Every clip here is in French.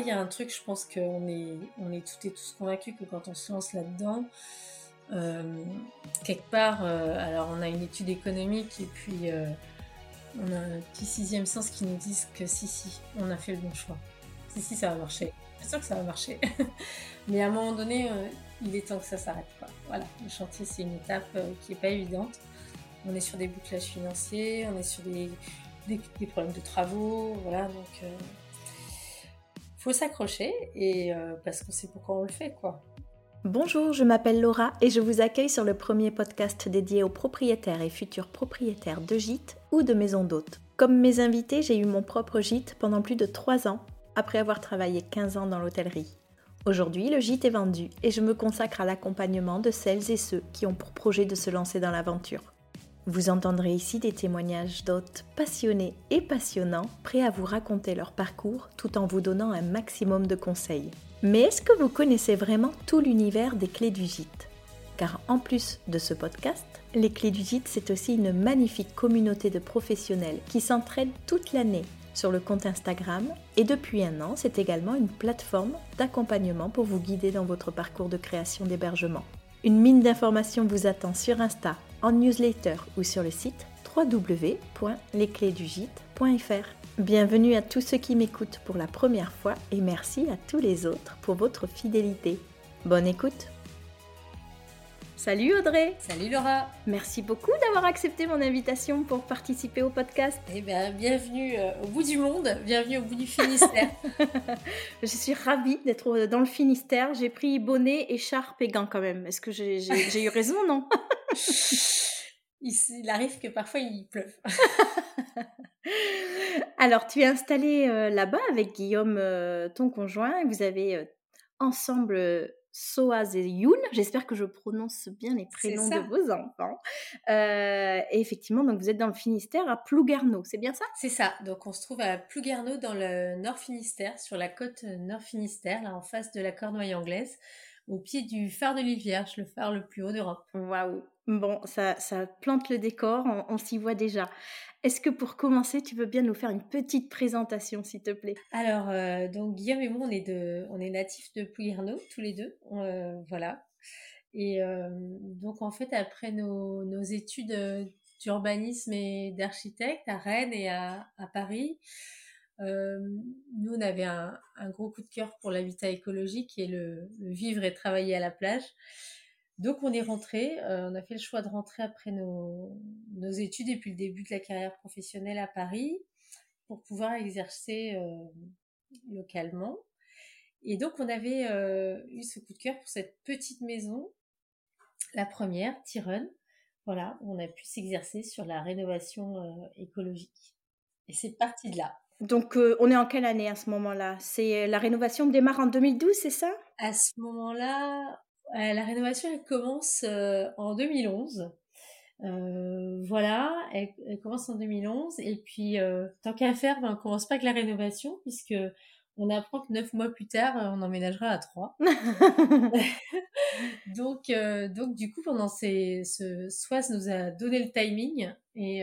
il y a un truc, je pense qu'on est, on est toutes et tous convaincus que quand on se lance là-dedans, quelque part, alors on a une étude économique et puis on a un petit sixième sens qui nous dit que si, si, on a fait le bon choix. Si, si, ça va marcher. Je suis sûre que ça va marcher. Mais à un moment donné, euh, il est temps que ça s'arrête. Voilà, le chantier, c'est une étape euh, qui n'est pas évidente. On est sur des bouclages financiers, on est sur des, des, problèmes de travaux, voilà, donc euh, s'accrocher et parce qu'on sait pourquoi on le fait, quoi. Bonjour, je m'appelle Laura et je vous accueille sur le premier podcast dédié aux propriétaires et futurs propriétaires de gîtes ou de maisons d'hôtes. Comme mes invités, j'ai eu mon propre gîte pendant plus de 3 ans, après avoir travaillé 15 ans dans l'hôtellerie. Aujourd'hui, le gîte est vendu et je me consacre à l'accompagnement de celles et ceux qui ont pour projet de se lancer dans l'aventure. Vous entendrez ici des témoignages d'hôtes passionnés et passionnants, prêts à vous raconter leur parcours tout en vous donnant un maximum de conseils. Mais est-ce que vous connaissez vraiment tout l'univers des clés du gîte? Car en plus de ce podcast, les clés du gîte, c'est aussi une magnifique communauté de professionnels qui s'entraident toute l'année sur le compte Instagram et depuis un an, c'est également une plateforme d'accompagnement pour vous guider dans votre parcours de création d'hébergement. Une mine d'informations vous attend sur Insta, en newsletter ou sur le site www.lesclésdugite.fr. Bienvenue à tous ceux qui m'écoutent pour la première fois et merci à tous les autres pour votre fidélité. Bonne écoute Salut Audrey Salut Laura Merci beaucoup d'avoir accepté mon invitation pour participer au podcast. Eh bien, bienvenue euh, au bout du monde, bienvenue au bout du Finistère. Je suis ravie d'être dans le Finistère. J'ai pris bonnet, écharpe et gants quand même. Est-ce que j'ai eu raison, non? Il, arrive que parfois il pleuve. Alors, tu es installée euh, là-bas avec Guillaume, euh, ton conjoint, et vous avez euh, ensemble Soaz et Youn. J'espère que je prononce bien les prénoms de vos enfants. et effectivement, donc vous êtes dans le Finistère à Plouguerneau, c'est bien ça? C'est ça. Donc on se trouve à Plouguerneau dans le Nord Finistère, sur la côte Nord Finistère, là en face de la Cornouaille anglaise au pied du phare de l'île Vierge, le phare le plus haut d'Europe. Waouh Bon, ça, ça plante le décor, on, s'y voit déjà. Est-ce que pour commencer, tu veux bien nous faire une petite présentation, s'il te plaît? Alors, euh, donc Guillaume et moi, on est, de, on est natifs de Plouguerneau, tous les deux. Euh, voilà. Et euh, donc, en fait, après nos, études d'urbanisme et d'architecte à Rennes et à, Paris, nous, on avait un, gros coup de cœur pour l'habitat écologique et le, vivre et travailler à la plage. Donc, on est rentré. Euh, on a fait le choix de rentrer après nos, études et puis le début de la carrière professionnelle à Paris pour pouvoir exercer euh, localement. Et donc, on avait eu ce coup de cœur pour cette petite maison, la première, Tyrone, voilà, où on a pu s'exercer sur la rénovation écologique. Et c'est parti de là. Donc, euh, on est en quelle année à ce moment-là? C'est euh, la rénovation démarre en 2012, c'est ça? À ce moment-là, euh, la rénovation elle commence en 2011. voilà, elle, commence en 2011 et puis tant qu'à faire, ben, on commence pas avec la rénovation puisque on apprend que neuf mois plus tard, on emménagera à trois. donc, donc du coup, pendant ces, ce SOAS nous a donné le timing et,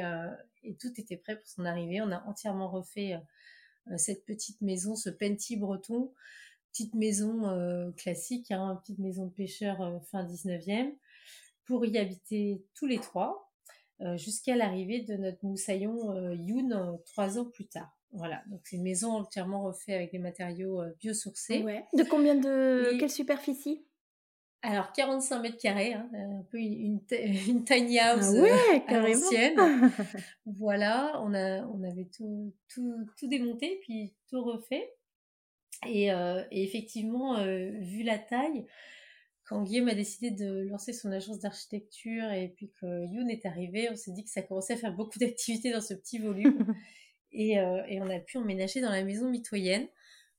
et tout était prêt pour son arrivée. On a entièrement refait euh, cette petite maison, ce Penty breton, petite maison euh, classique, hein, petite maison de pêcheur euh, fin 19e, pour y habiter tous les trois, jusqu'à l'arrivée de notre moussaillon Youn trois ans plus tard. Voilà, donc c'est une maison entièrement refaite avec des matériaux biosourcés. Ouais. De combien de... Quelle superficie? Alors 45 mètres carrés, hein, un peu une, une, tiny house ah ouais, euh, ancienne. voilà, on a on avait tout tout, tout démonté puis tout refait. Et, euh, et effectivement, euh, vu la taille, quand Guillaume a décidé de lancer son agence d'architecture et puis que Youn est arrivé, on s'est dit que ça commençait à faire beaucoup d'activités dans ce petit volume. et, et, on a pu emménager dans la maison mitoyenne,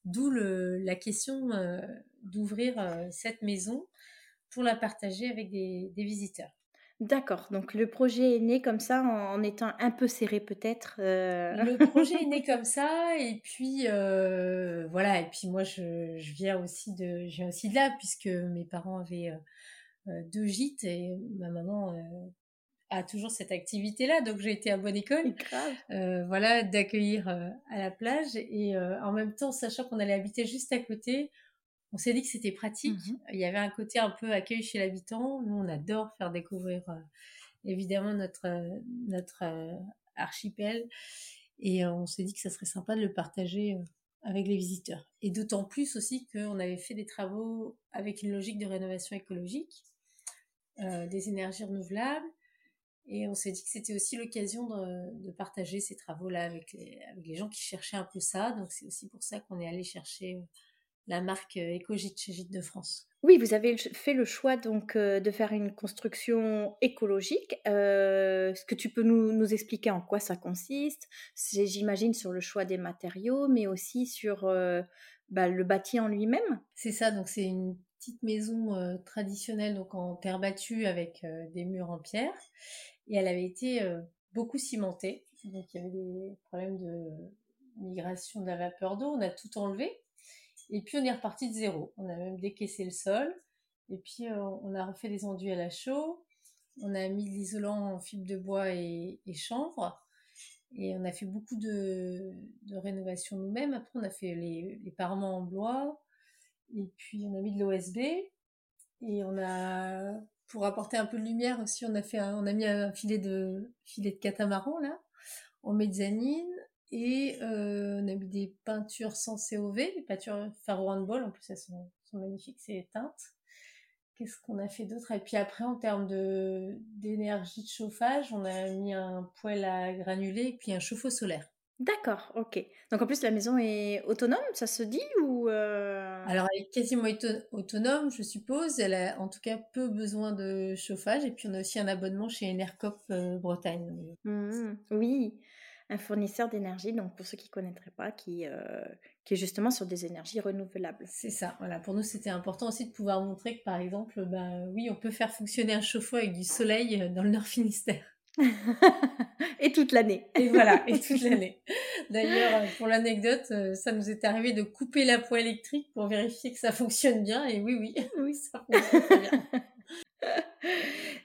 d'où la question d'ouvrir cette maison pour la partager avec des, visiteurs. D'accord, donc le projet est né comme ça en, étant un peu serré peut-être. Euh. Le projet est né comme ça et puis euh, voilà et puis moi je, viens aussi de je viens aussi de là puisque mes parents avaient euh, deux gîtes et ma maman a toujours cette activité-là, donc j'ai été à bonne école. Voilà, d'accueillir à la plage et en même temps, sachant qu'on allait habiter juste à côté, on s'est dit que c'était pratique. Mmh Il y avait un côté un peu accueil chez l'habitant. Nous, on adore faire découvrir évidemment notre notre archipel et on s'est dit que ça serait sympa de le partager avec les visiteurs. Et d'autant plus aussi qu'on avait fait des travaux avec une logique de rénovation écologique, des énergies renouvelables et on s'est dit que c'était aussi l'occasion de, partager ces travaux-là avec les, avec les gens qui cherchaient un peu ça. Donc c'est aussi pour ça qu'on est allé chercher euh, la marque euh, Ecogite chez Gite de France. Oui, vous avez fait le choix donc euh, de faire une construction écologique. Est-ce que tu peux nous, nous, expliquer en quoi ça consiste J'imagine sur le choix des matériaux, mais aussi sur bah, le bâti en lui-même. C'est ça, donc c'est une petite maison traditionnelle donc en terre battue avec des murs en pierre et elle avait été euh, beaucoup cimentée. Donc il y avait des problèmes de migration de la vapeur d'eau. On a tout enlevé et puis on est reparti de zéro. On a même décaissé le sol et puis euh, on a refait des enduits à la chaux. On a mis de l'isolant en fibre de bois et, chanvre. Et on a fait beaucoup de, de rénovation nous-mêmes. Après, on a fait les, les parements en bois. Et puis, on a mis de l'OSB. Et on a pour apporter un peu de lumière aussi, on a fait, on a mis un filet de filet de catamaran là, en mezzanine, et euh, on a mis des peintures sans COV, des peintures Faro Handball, en plus elles sont, magnifiques, c'est éteinte. Qu'est-ce qu'on a fait d'autre? Et puis après, en termes de d'énergie de chauffage, on a mis un poêle à granulés et puis un chauffe-eau solaire. D'accord, ok. Donc en plus la maison est autonome, ça se dit ou euh? Alors elle est quasiment autonome, je suppose. Elle a en tout cas peu besoin de chauffage. Et puis on a aussi un abonnement chez Enercop euh, Bretagne. Mmh, oui, un fournisseur d'énergie. Donc pour ceux qui ne connaîtraient pas, qui, euh, qui est justement sur des énergies renouvelables. C'est ça. Voilà. Pour nous c'était important aussi de pouvoir montrer que par exemple, bah oui, on peut faire fonctionner un chauffe-eau avec du soleil dans le Nord Finistère. et toute l'année. Et voilà, et toute l'année. D'ailleurs, pour l'anecdote, euh, ça nous est arrivé de couper la poêle électrique pour vérifier que ça fonctionne bien. Et oui, oui, oui, ça fonctionne bien.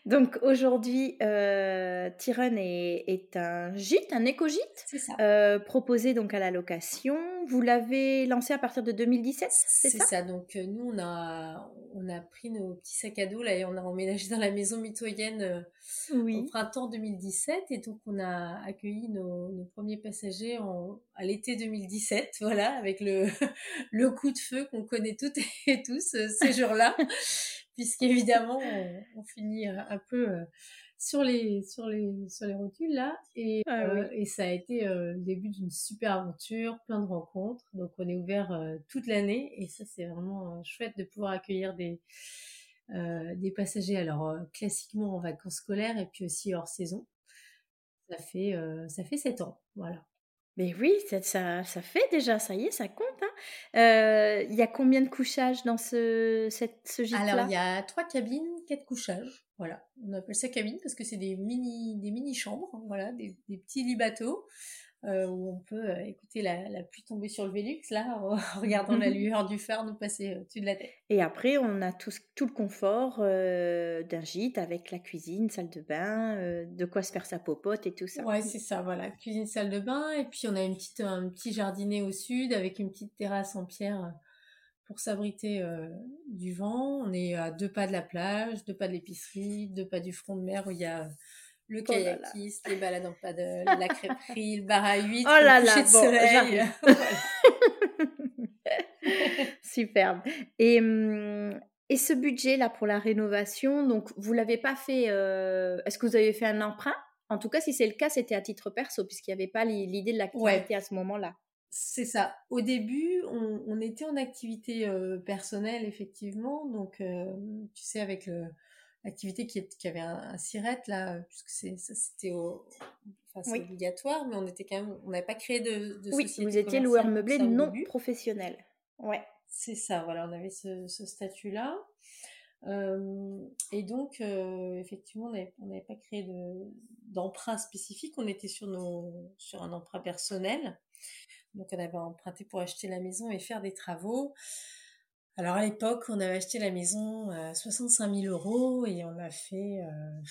Donc aujourd'hui, euh, est, un gîte, un éco-gîte, euh, proposé donc à la location. Vous l'avez lancé à partir de 2017, c'est ça C'est ça? Donc euh, nous, on a, on a pris nos petits sacs à dos là et on a emménagé dans la maison mitoyenne euh, au printemps 2017 et donc on a accueilli nos, nos premiers passagers en, à l'été 2017, voilà, avec le, le coup de feu qu'on connaît toutes et tous ces jours-là puisqu'évidemment on, on finit euh, un peu euh, sur les sur les sur les rotules là. Et ah euh, et ça a été le début d'une super aventure plein de rencontres. Donc on est ouvert toute l'année. Et ça c'est vraiment chouette de pouvoir accueillir des des passagers. Alors classiquement en vacances scolaires et puis aussi hors saison. Ça fait ça fait sept ans. Voilà mais oui, ça, ça, ça, fait déjà, ça y est, ça compte. Il hein. y a combien de couchages dans ce, cette, ce gîte-là? Alors, il y a trois cabines, quatre couchages. Voilà, on appelle ça cabine parce que c'est des mini, des mini chambres, voilà, des, des petits lits bateaux. Euh, où on peut euh, écouter la, la, pluie tomber sur le Vélux, là, en regardant la lueur du phare nous passer euh, au-dessus de la tête. Et après, on a tout, tout le confort d'un gîte avec la cuisine, salle de bain, de quoi se faire sa popote et tout ça. Ouais, c'est ça, voilà, cuisine, salle de bain, et puis on a une petite, un petit jardinet au sud avec une petite terrasse en pierre pour s'abriter du vent. On est à deux pas de la plage, deux pas de l'épicerie, deux pas du front de mer où il y a le oh kayakiste, les balades en paddle, la crêperie, le bar à huit, oh là le coucher de soleil. Superbe. Et, hum, et ce budget-là pour la rénovation, donc vous l'avez pas fait, euh, est-ce que vous avez fait un emprunt? En tout cas, si c'est le cas, c'était à titre perso, puisqu'il n'y avait pas l'idée de l'activité à ce moment-là. C'est ça. Au début, on, était en activité euh, personnelle, effectivement. Donc, euh, tu sais, avec le, activité qui, qui avait un, un siret là, puisque c'est, ça c'était enfin, obligatoire, mais on était quand même, on n'avait pas créé de, de oui, vous étiez loueur meublé non professionnel. Ouais. C'est ça, voilà, on avait ce, ce statut-là. Euh, et donc, euh, effectivement, on n'avait pas créé de, d'emprunt spécifique, on était sur, nos, sur un emprunt personnel. Donc, on avait emprunté pour acheter la maison et faire des travaux. Alors à l'époque, on avait acheté la maison à 65 000 euros et on a fait, euh,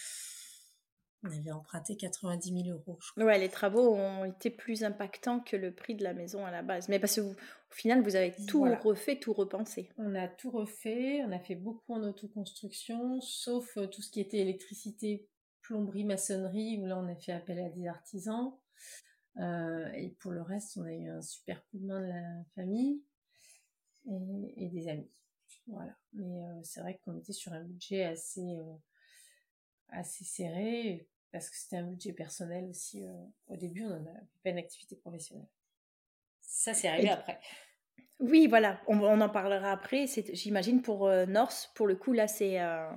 On avait emprunté 90 000 euros. Ouais, les travaux ont été plus impactants que le prix de la maison à la base. Mais parce que au final, vous avez tout refait, tout repensé. On a tout refait, on a fait beaucoup en autoconstruction, sauf euh, tout ce qui était électricité, plomberie, maçonnerie, où là on a fait appel à des artisans. Euh, et pour le reste, on a eu un super coup de main de la famille et, des amis. Voilà. Mais euh, c'est vrai qu'on était sur un budget assez, assez serré parce que c'était un budget personnel aussi. Euh, au début, on n'avait pas une activité professionnelle. Ça, c'est arrivé après. Oui, voilà, on, en parlera après. J'imagine pour euh, Norse, pour le coup, là, c'est. Euh,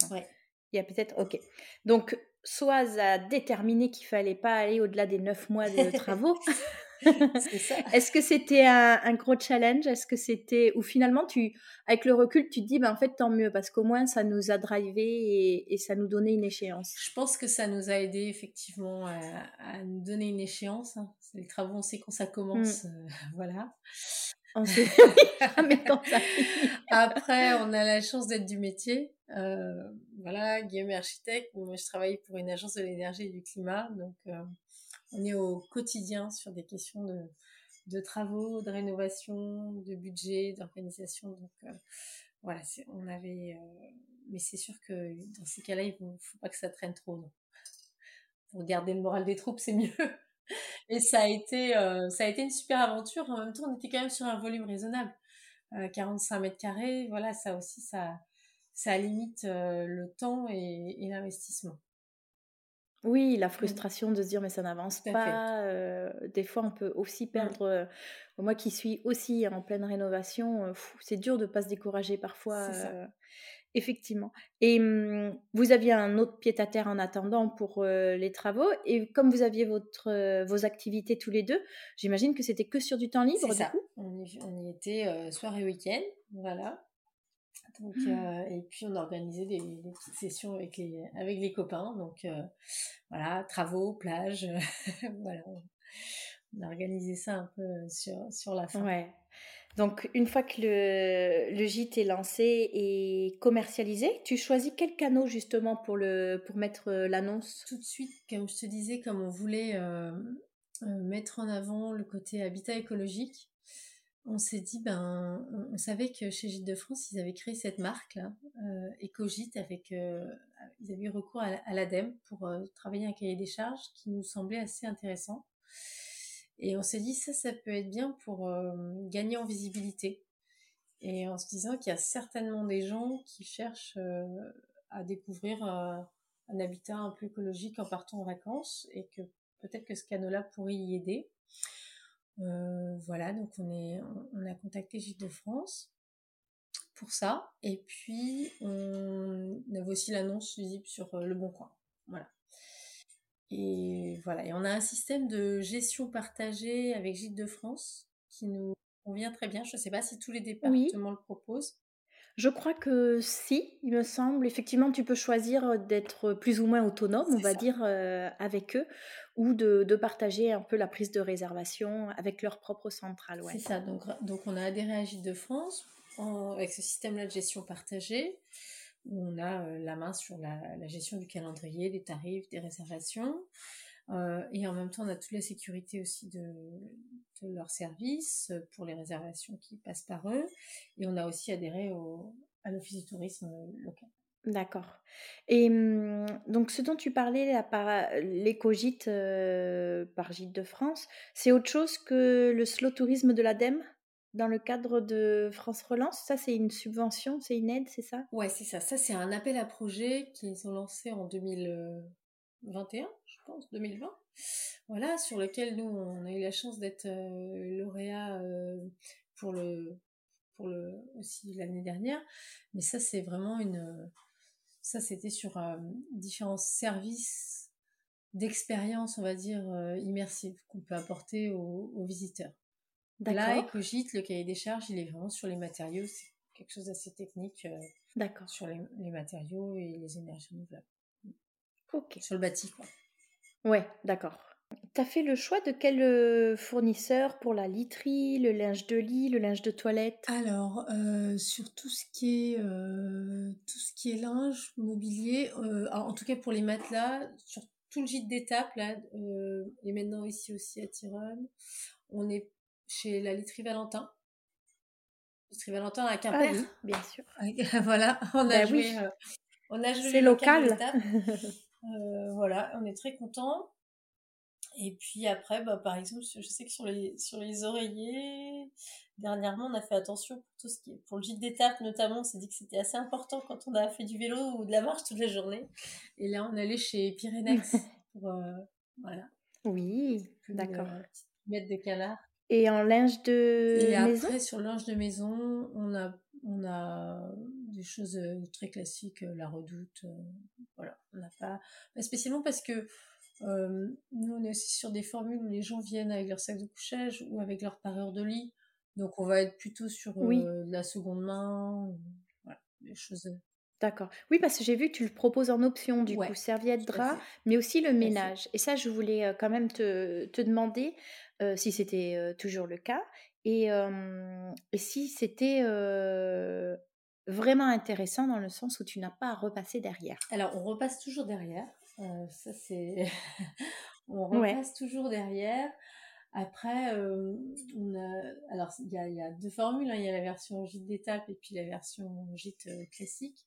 il y a peut-être. Ok. Donc, Soaz a déterminé qu'il fallait pas aller au-delà des neuf mois de travaux. Est-ce que c'était un, gros challenge? Est-ce que c'était ou finalement tu, avec le recul, tu te dis, ben en fait tant mieux parce qu'au moins ça nous a drivé et, ça nous donnait une échéance. Je pense que ça nous a aidé effectivement à, nous donner une échéance. Hein. Les travaux, on sait quand ça commence, mmh. euh, voilà. On sait jamais quand ça Après, on a la chance d'être du métier. Euh, voilà, Guillaume est architecte. Moi, je travaille pour une agence de l'énergie et du climat, donc. Euh, on est au quotidien sur des questions de, travaux, de rénovation, de budget, d'organisation. Donc euh, voilà, on avait, euh, mais c'est sûr que dans ces cas-là, il ne faut pas que ça traîne trop. Non. Pour garder le moral des troupes, c'est mieux. Et ça a été, euh, ça a été une super aventure. En même temps, on était quand même sur un volume raisonnable, 45 mètres carrés. Voilà, ça aussi, ça, ça limite le temps et l'investissement. Oui, la mmh. frustration de se dire mais ça n'avance pas. Euh, des fois, on peut aussi mmh. perdre. Euh, moi qui suis aussi en pleine rénovation, euh, c'est dur de ne pas se décourager parfois. effectivement. Et mmh, vous aviez un autre pied à terre en attendant pour les travaux. Et comme vous aviez votre, vos activités tous les deux, j'imagine que c'était que sur du temps libre. Coup? On, y, on y était soir et week-end. Voilà. Donc, euh, et puis on organisait des, des, petites sessions avec les, avec les copains. Donc euh, voilà, travaux, plage, voilà. On a organisé ça un peu sur, sur la fin. Ouais. Donc une fois que le, le gîte est lancé et commercialisé, tu choisis quel canot justement pour, le, pour mettre euh, l'annonce? Tout de suite, comme je te disais, comme on voulait mettre en avant le côté habitat écologique, on s'est dit, ben, on, savait que chez Gîte de France, ils avaient créé cette marque-là, euh, EcoGîte, avec, euh, ils avaient eu recours à, l'ADEME pour euh, travailler un cahier des charges qui nous semblait assez intéressant. Et on s'est dit, ça, ça peut être bien pour euh, gagner en visibilité. Et en se disant qu'il y a certainement des gens qui cherchent à découvrir un habitat un peu écologique en partant en vacances et que peut-être que ce canot-là pourrait y aider. Euh, voilà, donc on, est, on a contacté Gîte de France pour ça. Et puis, on avait aussi l'annonce visible sur euh, Le Bon Coin. Voilà. Et voilà, et on a un système de gestion partagée avec Gîte de France qui nous convient très bien. Je ne sais pas si tous les départements le proposent. Je crois que si, il me semble. Effectivement, tu peux choisir d'être plus ou moins autonome, on va dire, euh, avec eux, ou de, partager un peu la prise de réservation avec leur propre centrale. C'est ça. Donc, donc, on a adhéré à Gîte de France avec ce système-là de gestion partagée, où on a euh, la main sur la, gestion du calendrier, des tarifs, des réservations. Euh, et en même temps, on a toute la sécurité aussi de, de leur service pour les réservations qui passent par eux. Et on a aussi adhéré au, à l'Office du tourisme local. D'accord. Et mmh, donc, ce dont tu parlais, l'éco-gîte euh, par Gîte de France, c'est autre chose que le slow tourisme de l'ADEME dans le cadre de France Relance? Ça, c'est une subvention, c'est une aide, c'est ça? Ouais, c'est ça. Ça, c'est un appel à projet qu'ils ont lancé en 2021, je pense, 2020 voilà, sur lequel nous, on a eu la chance d'être euh, lauréat euh, pour le pour le aussi l'année dernière. Mais ça, c'est vraiment une ça, c'était sur euh, différents services d'expérience, on va dire, immersive qu'on peut apporter aux, visiteurs. Là, EcoGIT, le cahier des charges, il est vraiment sur les matériaux. C'est quelque chose d'assez technique. D'accord. Sur les, les, matériaux et les énergies renouvelables. Ok. Sur le bâti, quoi. Ouais, d'accord. Tu as fait le choix de quel euh, fournisseur pour la literie, le linge de lit, le linge de toilette? Alors, euh, sur tout ce qui est euh, tout ce qui est linge, mobilier, en tout cas pour les matelas, sur tout le gîte d'étape, là, et maintenant ici aussi à Tyrone. On est chez la literie Valentin. Literie Valentin à Quimper. Ah oui, bien sûr. voilà, on a bah joué. on a joué C'est local. voilà, on est très contents. Et puis après, bah, par exemple, je sais que sur les, sur les oreillers, dernièrement, on a fait attention pour tout ce qui est, pour le gîte d'étape notamment, on s'est dit que c'était assez important quand on a fait du vélo ou de la marche toute la journée. Et là, on allait chez Pyrénex pour, euh, voilà. Oui, d'accord. mettre de canard. Et en linge de Et maison? après, sur linge de maison, on a, on a des choses euh, très classiques, euh, la redoute, voilà. On n'a pas, spécialement parce que euh, nous, on est aussi sur des formules où les gens viennent avec leur sac de couchage ou avec leur parure de lit. Donc, on va être plutôt sur euh, la seconde main, voilà, des choses. Euh. D'accord. Oui, parce que j'ai vu que tu le proposes en option, du coup, serviette, drap, mais aussi le ménage. Et ça, je voulais quand même te, te demander si c'était toujours le cas et, et si c'était vraiment intéressant dans le sens où tu n'as pas à repasser derrière? Alors, on repasse toujours derrière. Euh, ça, c'est. on repasse toujours derrière. Après, euh, on a. Alors, il y a, y a, deux formules. Hein. Il y a la version gîte d'étape et puis la version gîte euh, classique.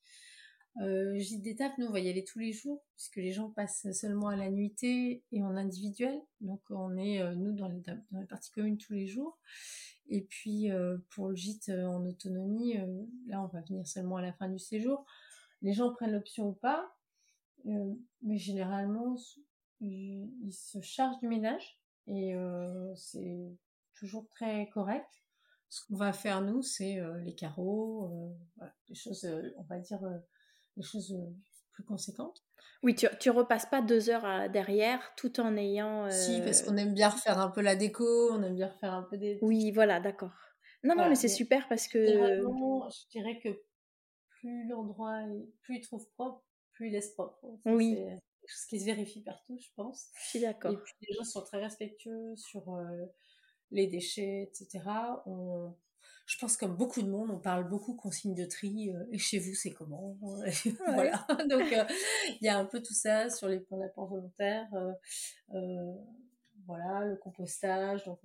Euh, gîte d'étape, nous, on va y aller tous les jours, puisque les gens passent seulement à la nuitée et en individuel. Donc, on est, nous, dans les, dans les parties communes tous les jours. Et puis, pour le gîte en autonomie, là, on va venir seulement à la fin du séjour. Les gens prennent l'option ou pas. Euh, mais généralement, ils, se chargent du ménage et euh, c'est toujours très correct. Ce qu'on va faire nous, c'est euh, les carreaux, voilà, des choses, on va dire, des choses plus conséquentes. Oui, tu, tu repasses pas deux heures derrière tout en ayant. Si, parce qu'on aime bien refaire un peu la déco, on aime bien refaire un peu des. Oui, voilà, d'accord. Non, non, mais c'est super parce que. je dirais que plus l'endroit, plus il trouve propre, plus il laisse propre. oui. C'est ce qui se vérifie partout, je pense. Je suis d'accord. Et puis les gens sont très respectueux sur euh, les déchets, etc. On... Je pense comme beaucoup de monde, on parle beaucoup consigne de tri. Euh, et chez vous, c'est comment Voilà. Donc euh, il y a un peu tout ça sur les points d'apport volontaires. voilà, le compostage. Donc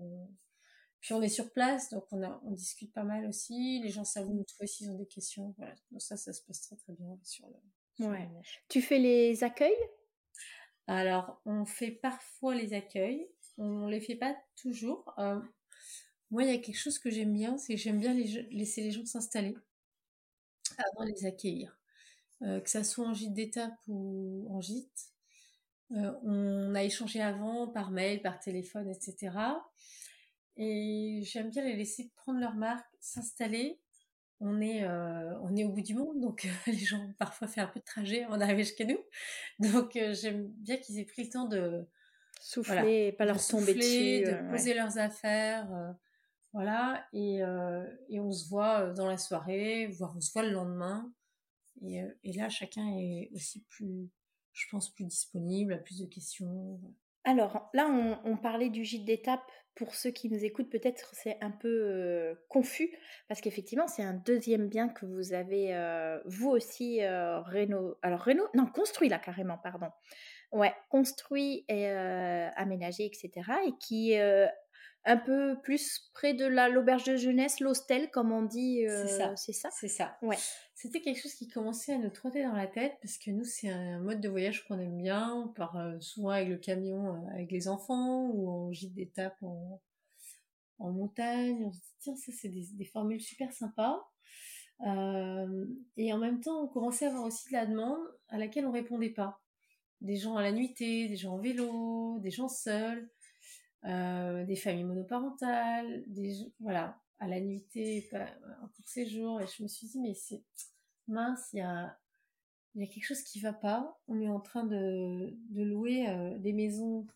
Puis on est sur place, donc on, a, on discute pas mal aussi. Les gens savent nous trouver s'ils ont des questions. Voilà. Donc ça, ça se passe très très bien sur le, Ouais. Tu fais les accueils? Alors, on fait parfois les accueils. On les fait pas toujours. Moi, il y a quelque chose que j'aime bien, c'est que j'aime bien laisser les gens s'installer avant de les accueillir. Euh, que ça soit en gîte d'étape ou en gîte. Euh, on a échangé avant par mail, par téléphone, etc. Et j'aime bien les laisser prendre leur marque, s'installer on est, euh, on est au bout du monde, donc les gens ont parfois fait un peu de trajet avant d'arriver jusqu'à nous. Donc j'aime bien qu'ils aient pris le temps de souffler, pas leur tomber dessus, de poser leurs affaires, voilà. Et, et on se voit dans la soirée, voire on se voit le lendemain. Et, et là, chacun est aussi plus, je pense, plus disponible, a plus de questions. Alors là, on, parlait du gîte d'étape pour ceux qui nous écoutent, peut-être c'est un peu confus, parce qu'effectivement, c'est un deuxième bien que vous avez, vous aussi, réno... Alors, réno... Non, construit là, carrément, pardon. Ouais, construit et aménagé, etc. Et qui un peu plus près de l'auberge de jeunesse, l'hostel, comme on dit. c'est ça. C'est ça? C'est ça. Ouais. C'était quelque chose qui commençait à nous trotter dans la tête parce que nous, c'est un mode de voyage qu'on aime bien. On part euh, souvent avec le camion euh, avec les enfants ou en gîte d'étape en, en montagne. On se dit, tiens, ça, c'est des, formules super sympas. Euh, et en même temps, on commençait à avoir aussi de la demande à laquelle on répondait pas. Des gens à la nuitée, des gens en vélo, des gens seuls, des familles monoparentales, voilà à la nuitée, en court séjour, et je me suis dit, mais c'est mince, il y a, y a quelque chose qui va pas. On est en train de, de louer euh, des maisons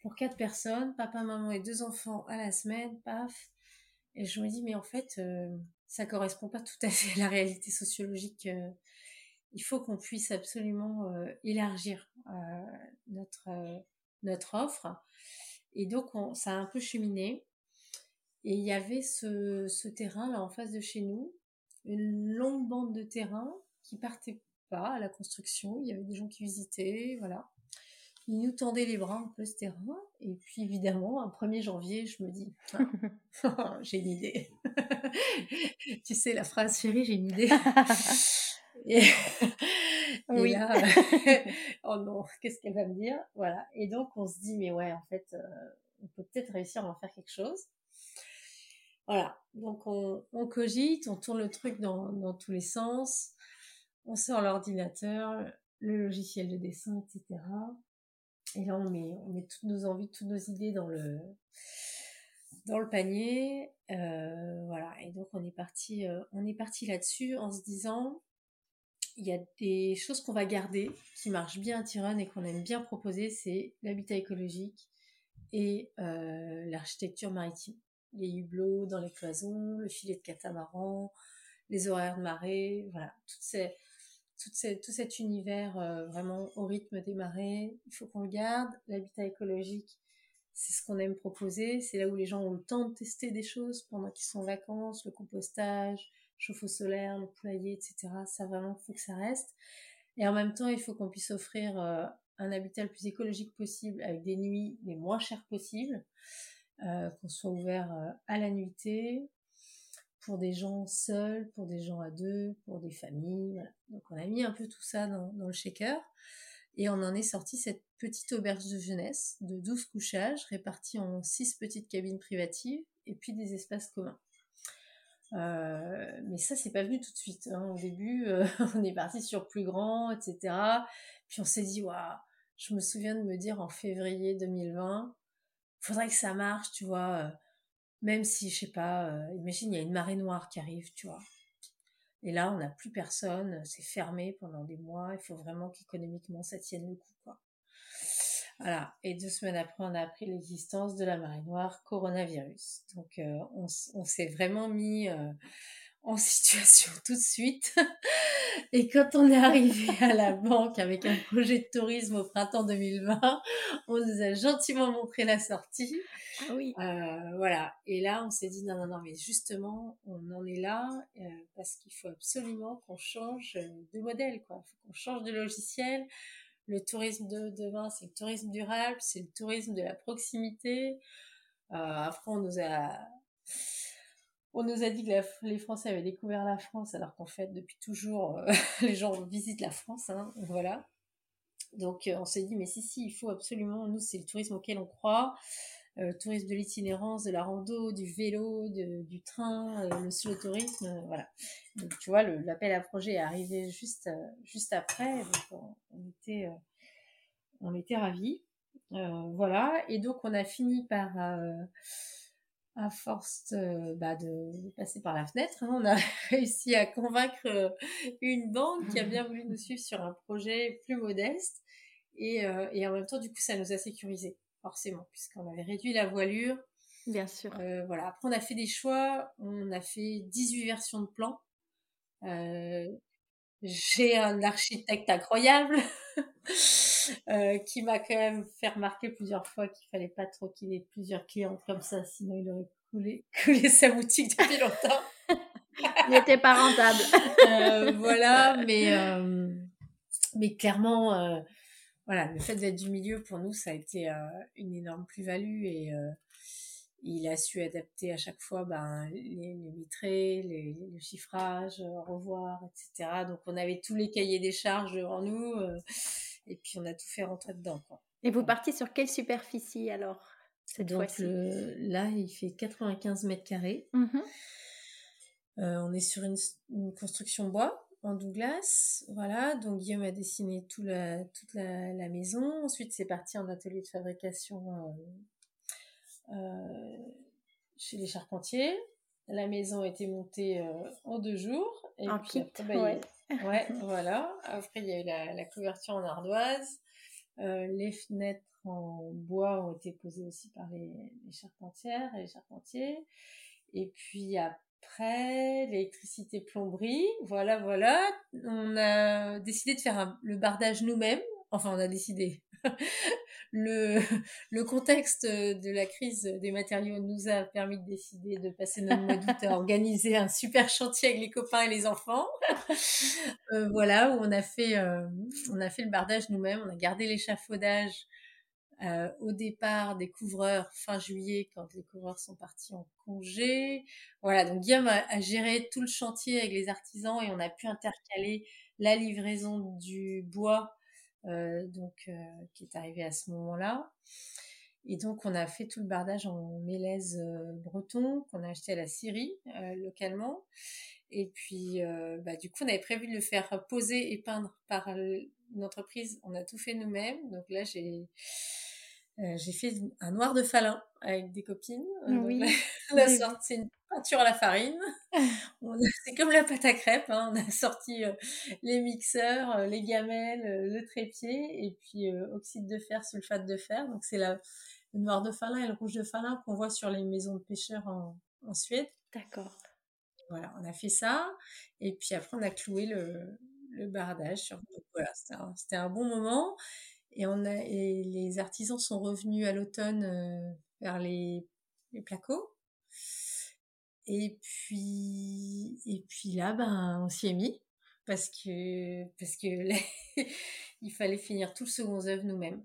pour quatre personnes, papa, maman et deux enfants à la semaine, paf. Et je me dis, mais en fait, euh, ça correspond pas tout à fait à la réalité sociologique. Euh. il faut qu'on puisse absolument élargir notre, notre offre. Et donc, on, ça a un peu cheminé. Et il y avait ce, ce terrain là en face de chez nous, une longue bande de terrain qui partait pas à la construction. Il y avait des gens qui visitaient, voilà. il nous tendait les bras un peu ce terrain. Et puis évidemment, un 1er janvier, je me dis, ah, j'ai une idée. tu sais, la phrase chérie, j'ai une idée. et, oui. là, oh non, qu'est-ce qu'elle va me dire? Voilà. Et donc on se dit, mais ouais, en fait, euh, on peut peut-être réussir à en faire quelque chose. Voilà. Donc on, on cogite, on tourne le truc dans, dans tous les sens. On sort l'ordinateur, le logiciel de dessin, etc. Et là, on met, on met toutes nos envies, toutes nos idées dans le, dans le panier. Euh, voilà. Et donc, on est parti, euh, on est parti là-dessus en se disant, il y a des choses qu'on va garder, qui marchent bien à Tiron et qu'on aime bien proposer, c'est l'habitat écologique et euh, l'architecture maritime. Les hublots dans les cloisons, le filet de catamaran, les horaires de marée, voilà, tout cet univers euh, vraiment au rythme des marées, il faut qu'on le garde. L'habitat écologique, c'est ce qu'on aime proposer. C'est là où les gens ont le temps de tester des choses pendant qu'ils sont en vacances, le compostage, chauffe-eau solaire, le poulailler, etc. Ça vraiment, faut que ça reste. Et en même temps, il faut qu'on puisse offrir euh, un habitat le plus écologique possible avec des nuits les moins chères possibles, euh, qu'on soit ouvert à la nuitée, pour des gens seuls, pour des gens à deux, pour des familles. Donc on a mis un peu tout ça dans, le shaker et on en est sorti cette petite auberge de jeunesse de 12 couchages répartis en 6 petites cabines privatives et puis des espaces communs. Euh, mais ça, c'est pas venu tout de suite. Hein. Au début, euh, on est parti sur plus grand, etc. Puis on s'est dit, waouh, je me souviens de me dire en février 2020, faudrait que ça marche, tu vois. Euh, même si, je sais pas, imagine, il y a une marée noire qui arrive, tu vois. Et là, on n'a plus personne, c'est fermé pendant des mois, il faut vraiment qu'économiquement ça tienne le coup, quoi. Voilà. Et deux semaines après, on a appris l'existence de la marée noire coronavirus. Donc, euh, on, on s'est vraiment mis euh, en situation tout de suite. Et quand on est arrivé à la banque avec un projet de tourisme au printemps 2020, on nous a gentiment montré la sortie. Ah oui. Euh, voilà. Et là, on s'est dit non, non, non, mais justement, on en est là euh, parce qu'il faut absolument qu'on change de modèle, quoi. Il faut qu'on change de logiciel. Le tourisme de demain, c'est le tourisme durable, c'est le tourisme de la proximité. Euh, après, on nous a on a dit que les Français avaient découvert la France, alors qu'en fait, depuis toujours, euh, les gens visitent la France. Hein, voilà. Donc, euh, on s'est dit, mais si, si, il faut absolument, nous, c'est le tourisme auquel on croit. Euh, tourisme de l'itinérance, de la rando, du vélo, du train, le slow tourisme, voilà. Donc, tu vois, l'appel à projet est arrivé juste, juste après. Donc, on, était, on était ravis. voilà. Et donc, on a fini par à force bah, de, passer par la fenêtre, hein, on a réussi à convaincre euh, une banque qui a bien voulu nous suivre sur un projet plus modeste. Et, euh, et en même temps, du coup, ça nous a sécurisé, forcément, puisqu'on avait réduit la voilure. Bien sûr. Euh, voilà. Après, on a fait des choix. On a fait 18 versions de plans. J'ai un architecte incroyable euh, qui m'a quand même fait remarquer plusieurs fois qu'il fallait pas trop qu'il ait plusieurs clients comme ça, sinon il aurait coulé, coulé sa boutique depuis longtemps. il n'était pas rentable. euh, voilà, mais euh, mais clairement, euh, voilà, le fait d'être du milieu pour nous, ça a été euh, une énorme plus-value et il a su adapter à chaque fois ben, les, les les, le chiffrage, euh, revoir, etc. Donc on avait tous les cahiers des charges devant nous euh, et puis on a tout fait rentrer dedans. Quoi. Et vous partiez sur quelle superficie alors cette fois-ci? Là, il fait 95 mètres carrés. Mmh euh, on est sur une, une, construction bois en Douglas, voilà. Donc Guillaume a dessiné tout la, toute la, la maison. Ensuite, c'est parti en atelier de fabrication euh, chez les charpentiers. La maison a été montée euh, en deux jours. Et puis après, bah, ouais. ouais. voilà. Après, il y a eu la, la couverture en ardoise. Euh, les fenêtres en bois ont été posées aussi par les, les charpentières et les charpentiers. Et puis après, l'électricité plomberie. Voilà, voilà. On a décidé de faire le bardage nous-mêmes enfin on a décidé, le, le contexte de la crise des matériaux nous a permis de décider de passer notre mois d'août à organiser un super chantier avec les copains et les enfants. Euh, voilà, où on a fait, euh, on a fait le bardage nous-mêmes, on a gardé l'échafaudage euh, au départ des couvreurs fin juillet quand les couvreurs sont partis en congé. Voilà, donc Guillaume a, géré tout le chantier avec les artisans et on a pu intercaler la livraison du bois euh, donc euh, qui est arrivé à ce moment-là. Et donc on a fait tout le bardage en mélèze breton qu'on a acheté à la Syrie localement. Et puis, bah, du coup, on avait prévu de le faire poser et peindre par une entreprise. On a tout fait nous-mêmes. Donc là, j'ai euh, j'ai fait un noir de falin avec des copines. Euh, oui. la, c'est une peinture à la farine. c'est comme la pâte à crêpes. Hein. On a sorti euh, les mixeurs, les gamelles, le trépied et puis oxyde de fer, sulfate de fer. Donc c'est la, le noir de falin et le rouge de falin qu'on voit sur les maisons de pêcheurs en, en Suède. D'accord. Voilà, on a fait ça. Et puis après, on a cloué le, le bardage. Voilà, c'était un, un, bon moment. Et, on a, et les artisans sont revenus à l'automne euh, vers les, les placos. Et puis, et puis là, ben, on s'y est mis parce que, parce que il fallait finir tout le second œuvre nous-mêmes.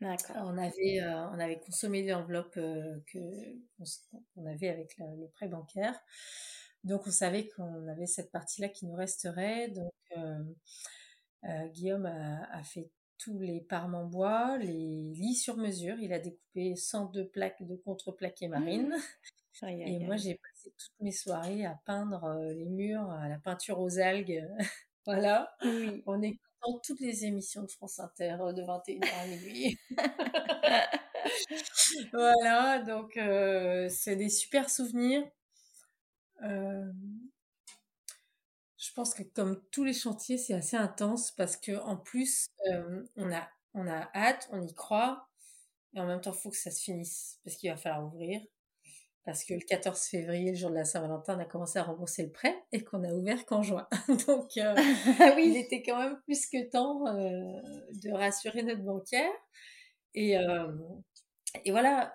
D'accord. On avait, euh, on avait consommé l'enveloppe euh, que qu'on avait avec le, prêt bancaire. Donc on savait qu'on avait cette partie-là qui nous resterait. Donc euh, Guillaume a, a, fait tous les parements en bois, les lits sur mesure. Il a découpé 102 plaques de contreplaqué marine. Mmh. et moi, j'ai passé toutes mes soirées à peindre euh, les murs, à la peinture aux algues. voilà. On est dans toutes les émissions de France Inter euh, de 21h à minuit. voilà, donc euh, c'est des super souvenirs je pense que comme tous les chantiers, c'est assez intense parce que en plus, euh, on a on a hâte, on y croit, et en même temps, il faut que ça se finisse parce qu'il va falloir ouvrir. Parce que le 14 février, le jour de la Saint-Valentin, on a commencé à rembourser le prêt et qu'on a ouvert qu'en juin. Donc, euh, ah oui. il était quand même plus que temps euh, de rassurer notre banquière. Et, et voilà,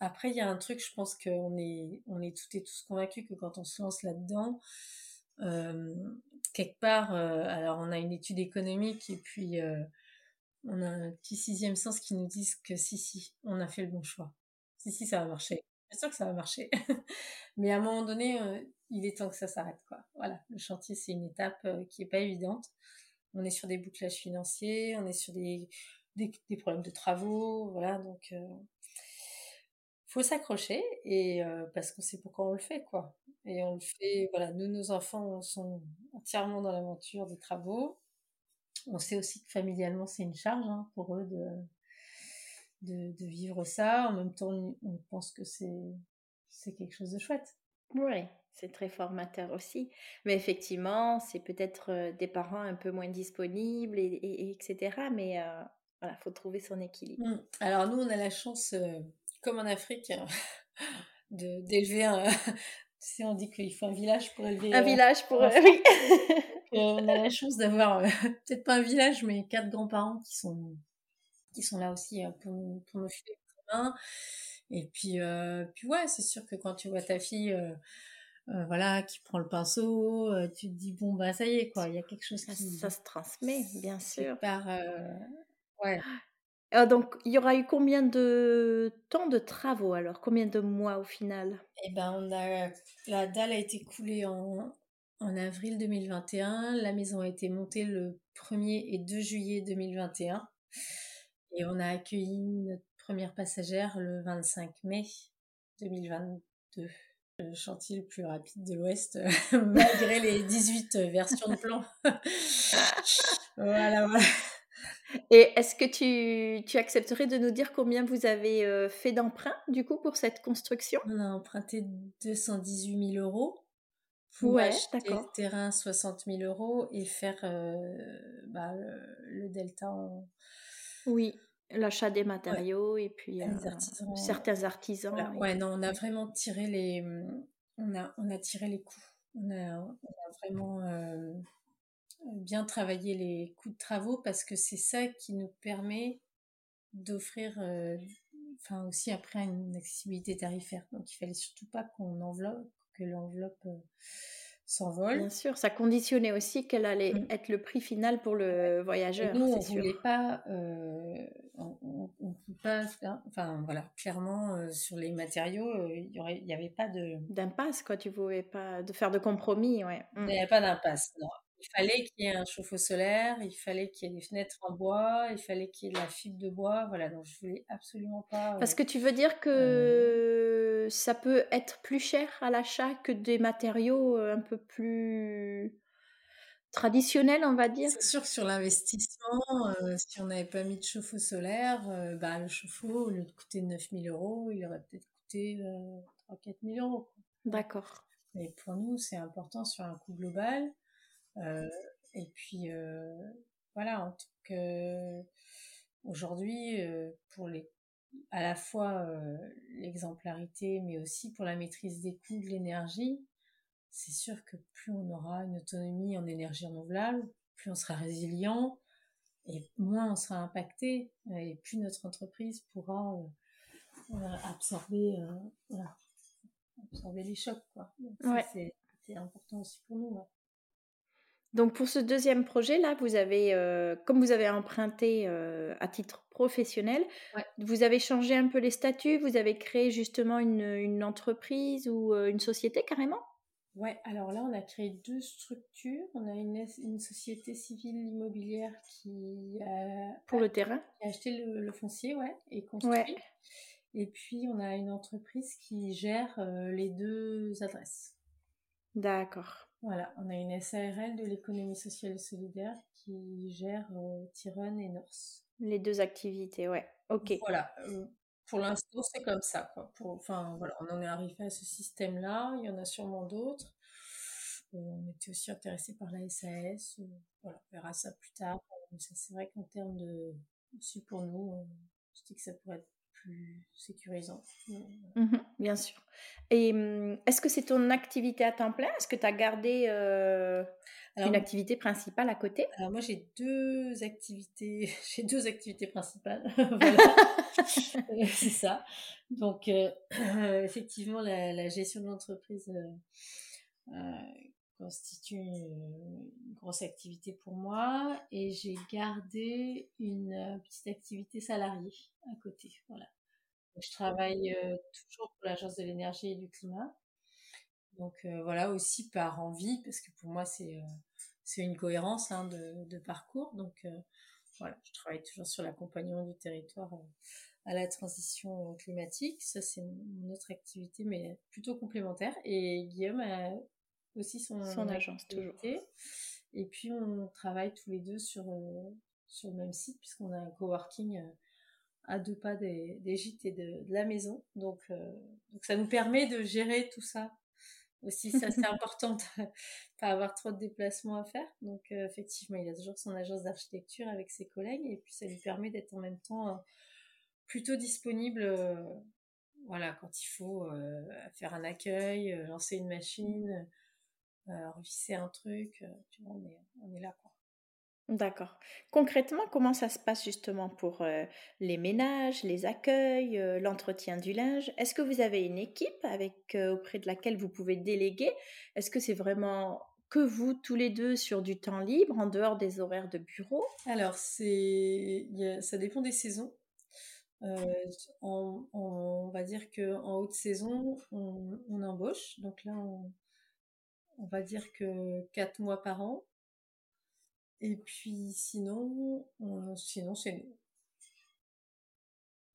après, il y a un truc, je pense qu'on est, on est toutes et tous convaincus que quand on se lance là-dedans, euh, quelque part, euh, alors on a une étude économique et puis euh, on a un petit sixième sens qui nous dit que si, si, on a fait le bon choix. Si, si, ça va marcher. Bien sûr que ça va marcher. Mais à un moment donné, il est temps que ça s'arrête, quoi. Voilà. Le chantier, c'est une étape qui est pas évidente. On est sur des bouclages financiers, on est sur des, des, problèmes de travaux, voilà. Donc, faut s'accrocher et parce qu'on sait pourquoi on le fait, quoi. Et on le fait, voilà, nous, nos enfants sont entièrement dans l'aventure des travaux. On sait aussi que familialement, c'est une charge hein, pour eux de, de, vivre ça. En même temps, on pense que c'est, c'est quelque chose de chouette. Oui, c'est très formateur aussi. Mais effectivement, c'est peut-être euh, des parents un peu moins disponibles, et, etc. Mais euh, voilà, il faut trouver son équilibre. Mmh. Alors nous, on a la chance, euh, comme en Afrique, de, d'élever un, sais, on dit qu'il faut un village pour élever. Un euh, village pour. oui. on a la chance d'avoir, euh, peut-être pas un village, mais quatre grands-parents qui sont, qui sont là aussi pour, pour nous filer main. Et puis, puis ouais, c'est sûr que quand tu vois ta fille. voilà, qui prend le pinceau, tu te dis bon bah ça y est quoi, il y a quelque chose qui ça, se transmet bien sûr par ouais ah, donc, il y aura eu combien de temps de travaux alors? Combien de mois au final? Eh ben, on a la dalle a été coulée en, en avril 2021. La maison a été montée le 1er et 2 juillet 2021. Et on a accueilli notre première passagère le 25 mai 2022. Le chantier le plus rapide de l'Ouest, malgré les 18 versions de plan. voilà, voilà. Et est-ce que tu, tu, accepterais de nous dire combien vous avez euh, fait d'emprunt du coup pour cette construction? On a emprunté 218 000 euros pour ouais, acheter le terrain 60 000 euros et faire euh, bah, le, delta en... Oui, l'achat des matériaux et puis euh, certains artisans. Ouais, non, on a vraiment tiré les, on a, on a tiré les coûts. On a, on a vraiment bien travailler les coûts de travaux parce que c'est ça qui nous permet d'offrir, euh, enfin aussi après une accessibilité tarifaire. Donc il fallait surtout pas qu'on enveloppe, que l'enveloppe euh, s'envole. Bien sûr, ça conditionnait aussi qu'elle allait mmh. être le prix final pour le voyageur. nous, on ne voulait pas, euh, on, pas, enfin voilà, clairement sur les matériaux, il y n'y avait pas de d'impasse quoi. Tu pouvais pas de faire de compromis, ouais. Mmh. Il n'y avait pas d'impasse, non. Il fallait qu'il y ait un chauffe-eau solaire, il fallait qu'il y ait des fenêtres en bois, il fallait qu'il y ait de la fibre de bois. Voilà, donc je voulais absolument pas. Parce que tu veux dire que ça peut être plus cher à l'achat que des matériaux un peu plus traditionnels, on va dire? C'est sûr que sur l'investissement, si on n'avait pas mis de chauffe-eau solaire, bah, le chauffe-eau, au lieu de coûter 9000 euros, il aurait peut-être coûté 3-4 000 euros. D'accord. Mais pour nous, c'est important sur un coût global. Euh, et puis euh, voilà, en tout cas, aujourd'hui, euh, pour les à la fois l'exemplarité, mais aussi pour la maîtrise des coûts de l'énergie, c'est sûr que plus on aura une autonomie en énergie renouvelable, plus on sera résilient et moins on sera impacté et plus notre entreprise pourra absorber, absorber les chocs. Quoi. C'est important aussi pour nous. Donc pour ce deuxième projet là, vous avez, euh, comme vous avez emprunté euh, à titre professionnel, vous avez changé un peu les statuts, vous avez créé justement une, entreprise ou euh, une société carrément? Ouais, alors là on a créé deux structures. On a une, société civile immobilière qui a pour le terrain, qui a acheté le, foncier, ouais, et construit. Et puis on a une entreprise qui gère les deux adresses. D'accord. Voilà, on a une SARL de l'économie sociale et solidaire qui gère euh, et Norse. Les deux activités, ouais. Ok. Voilà. Euh, pour l'instant, c'est comme ça. Quoi. enfin, voilà, on en est arrivé à ce système-là. Il y en a sûrement d'autres. Euh, on était aussi intéressé par la SAS. Voilà, on verra ça plus tard. c'est vrai qu'en termes de aussi pour nous, je dis que ça pourrait être sécurisant. Mmh bien sûr. Et mmh, est-ce que c'est ton activité à temps plein? Est-ce que tu as gardé euh, une activité principale à côté? Alors moi j'ai deux activités, j'ai deux activités principales. c'est ça. Donc euh, effectivement la, gestion de l'entreprise euh, constitue une, grosse activité pour moi et j'ai gardé une petite activité salariée à côté. Voilà. Je travaille euh, toujours pour l'Agence de l'énergie et du climat. Donc euh, voilà aussi par envie parce que pour moi c'est euh, c'est une cohérence hein, de, de, parcours. Donc voilà, je travaille toujours sur l'accompagnement du territoire à la transition climatique. Ça, c'est une autre activité, mais plutôt complémentaire. Et Guillaume a aussi son, son agence, toujours. Et puis, on travaille tous les deux sur, sur le même site, puisqu'on a un coworking à deux pas des, gîtes et de, la maison. Donc, euh, donc ça nous permet de gérer tout ça aussi. Ça, c'est important de pas avoir trop de déplacements à faire. Donc, euh, effectivement, il a toujours son agence d'architecture avec ses collègues et puis ça lui permet d'être en même temps euh, plutôt disponible. voilà, quand il faut faire un accueil, lancer une machine, revisser un truc, tu vois, on est, on est là, quoi. D'accord. Concrètement, comment ça se passe justement pour euh, les ménages, les accueils, euh, l'entretien du linge? Est-ce que vous avez une équipe avec euh, auprès de laquelle vous pouvez déléguer? Est-ce que c'est vraiment que vous tous les deux sur du temps libre en dehors des horaires de bureau? Alors c'est ça dépend des saisons. on, va dire que en haute saison, on, embauche. Donc là, on, on va dire que quatre mois par an. Et puis sinon, sinon c'est nous.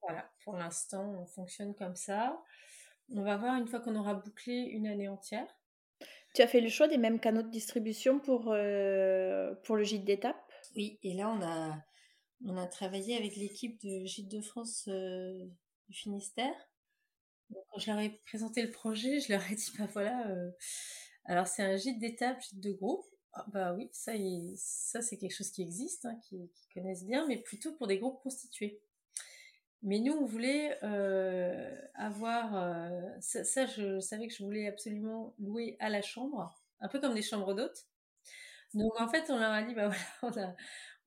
Voilà, pour l'instant, on fonctionne comme ça. On va voir une fois qu'on aura bouclé une année entière. Tu as fait le choix des mêmes canaux de distribution pour, euh, pour le gîte d'étape? Oui, et là, on a, on a travaillé avec l'équipe de Gîte de France euh, du Finistère. quand je leur ai présenté le projet, je leur ai dit, bah voilà, euh, alors c'est un gîte d'étape, gîte de groupe. Ah, bah oui, ça, ça c'est quelque chose qui existe, hein, qui, connaissent bien, mais plutôt pour des groupes constitués. Mais nous, on voulait euh, avoir... Euh, ça, je savais que je voulais absolument louer à la chambre, un peu comme des chambres d'hôtes. Donc en fait, on leur a dit, bah voilà,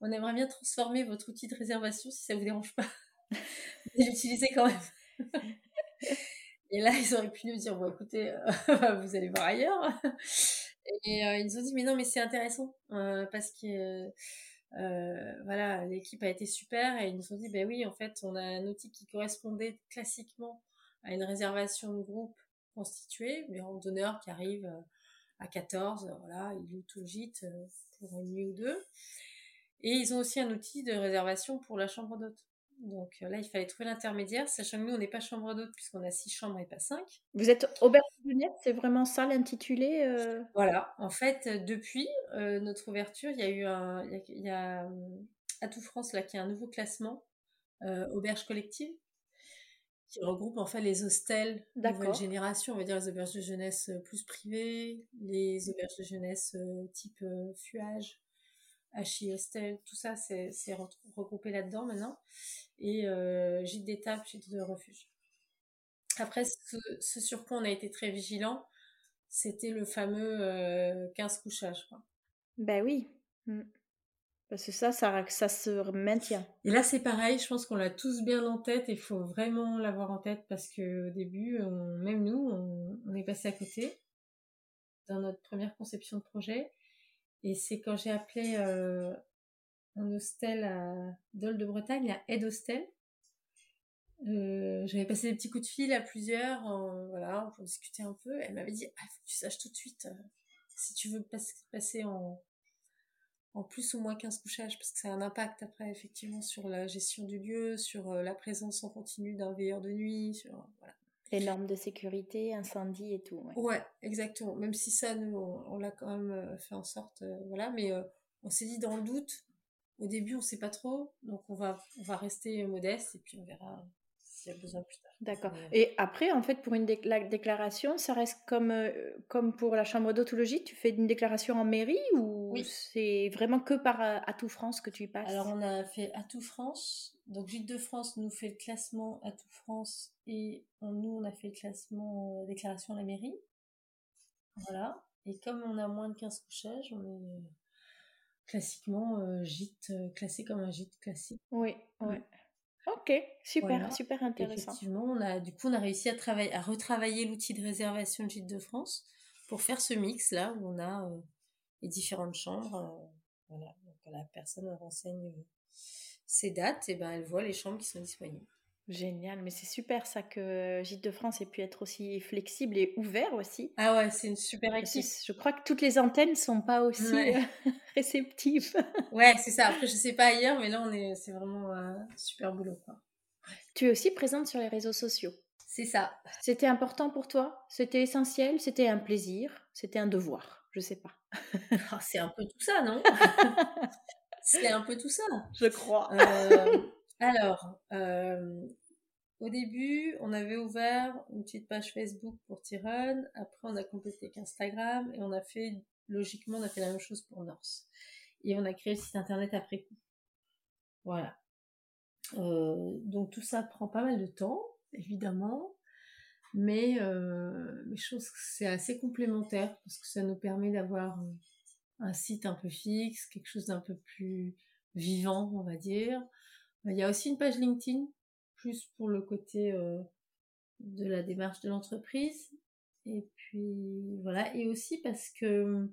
on, aimerait bien transformer votre outil de réservation si ça vous dérange pas. L'utiliser quand même. Et là, ils auraient pu nous dire, bon écoutez, euh, vous allez voir ailleurs. Et euh, ils nous ont dit, mais non, mais c'est intéressant euh, parce que voilà, l'équipe a été super et ils nous ont dit, ben oui, en fait, on a un outil qui correspondait classiquement à une réservation de groupe constituée, mais randonneur qui arrive à 14, voilà, il loue tout le gîte pour une nuit ou deux. Et ils ont aussi un outil de réservation pour la chambre d'hôte. Donc euh, là, il fallait trouver l'intermédiaire, sachant que nous, on n'est pas chambre d'hôte puisqu'on a six chambres et pas cinq. Vous êtes auberge de c'est vraiment ça l'intitulé euh? Voilà, en fait, depuis euh, notre ouverture, il y a eu un, il y a, à tout France là qui a un nouveau classement auberge collective qui regroupe en fait les hostels nouvelle génération, on va dire les auberges de jeunesse plus privées, les auberges de jeunesse type fuage, HI Hostel, tout ça c'est regroupé là-dedans maintenant et euh, gîte d'étape, gîte de refuge. Après, ce, sur quoi on a été très vigilant, c'était le fameux 15 euh, couchages. Quoi. Ben oui. Mm. Parce que ça, ça, ça se maintient. Et là, c'est pareil, je pense qu'on l'a tous bien en tête et il faut vraiment l'avoir en tête parce qu'au début, même nous, on, est passé à côté dans notre première conception de projet. Et c'est quand j'ai appelé euh, un hostel à Dole de Bretagne, à Aide Hostel. Euh, j'avais passé des petits coups de fil à plusieurs, voilà, pour discuter un peu. Elle m'avait dit, ah, faut que tu saches tout de suite euh, si tu veux passer en, en plus ou moins 15 couchages, parce que ça a un impact après, effectivement, sur la gestion du lieu, sur la présence en continu d'un veilleur de nuit, sur, voilà. Les normes de sécurité, incendie et tout. Ouais, exactement. Même si ça, nous, on, l'a quand même fait en sorte, voilà, mais on s'est dit dans le doute, au début, on sait pas trop, donc on va, on va rester modeste et puis on verra s'il y a besoin plus tard. D'accord. Et après, en fait, pour une déclaration, ça reste comme, euh, comme pour la chambre d'autologie, tu fais une déclaration en mairie ou c'est vraiment que par euh, Atout France que tu y passes? Alors, on a fait Atout France. Donc, Gîte de France nous fait le classement Atout France et nous, on a fait le classement euh, déclaration à la mairie. Voilà. Et comme on a moins de 15 couchages, on est classiquement euh, gîte, euh, classé comme un gîte classique. Oui, mm. ouais. Ok, super, super intéressant. Effectivement, on a, du coup, on a réussi à, travailler, à retravailler l'outil de réservation de gîte de France pour faire ce mix là où on a euh, les différentes chambres. voilà, donc la personne renseigne ses dates et ben elle voit les chambres qui sont disponibles. Génial, mais c'est super ça que Gîte de France ait pu être aussi flexible et ouvert aussi. Ah ouais, c'est une super équipe. Je crois que toutes les antennes sont pas aussi euh, réceptives. ouais, c'est ça. Après, je sais pas ailleurs, mais là, on est, c'est vraiment un super boulot. Quoi. Tu es aussi présente sur les réseaux sociaux. C'est ça. C'était important pour toi? C'était essentiel? C'était un plaisir? C'était un devoir? Je sais pas. Ah, c'est un peu tout ça, non? C'est un peu tout ça. Je crois. Euh, alors, euh, au début, on avait ouvert une petite page Facebook pour Tyron. Après, on a complété avec Instagram et on a fait, logiquement, on a fait la même chose pour Norse. Et on a créé le site internet après coup. Voilà. Euh, donc tout ça prend pas mal de temps, évidemment, mais euh, je pense que c'est assez complémentaire parce que ça nous permet d'avoir un site un peu fixe, quelque chose d'un peu plus vivant, on va dire, il y a aussi une page LinkedIn, plus pour le côté euh, de la démarche de l'entreprise. Et puis voilà, et aussi parce que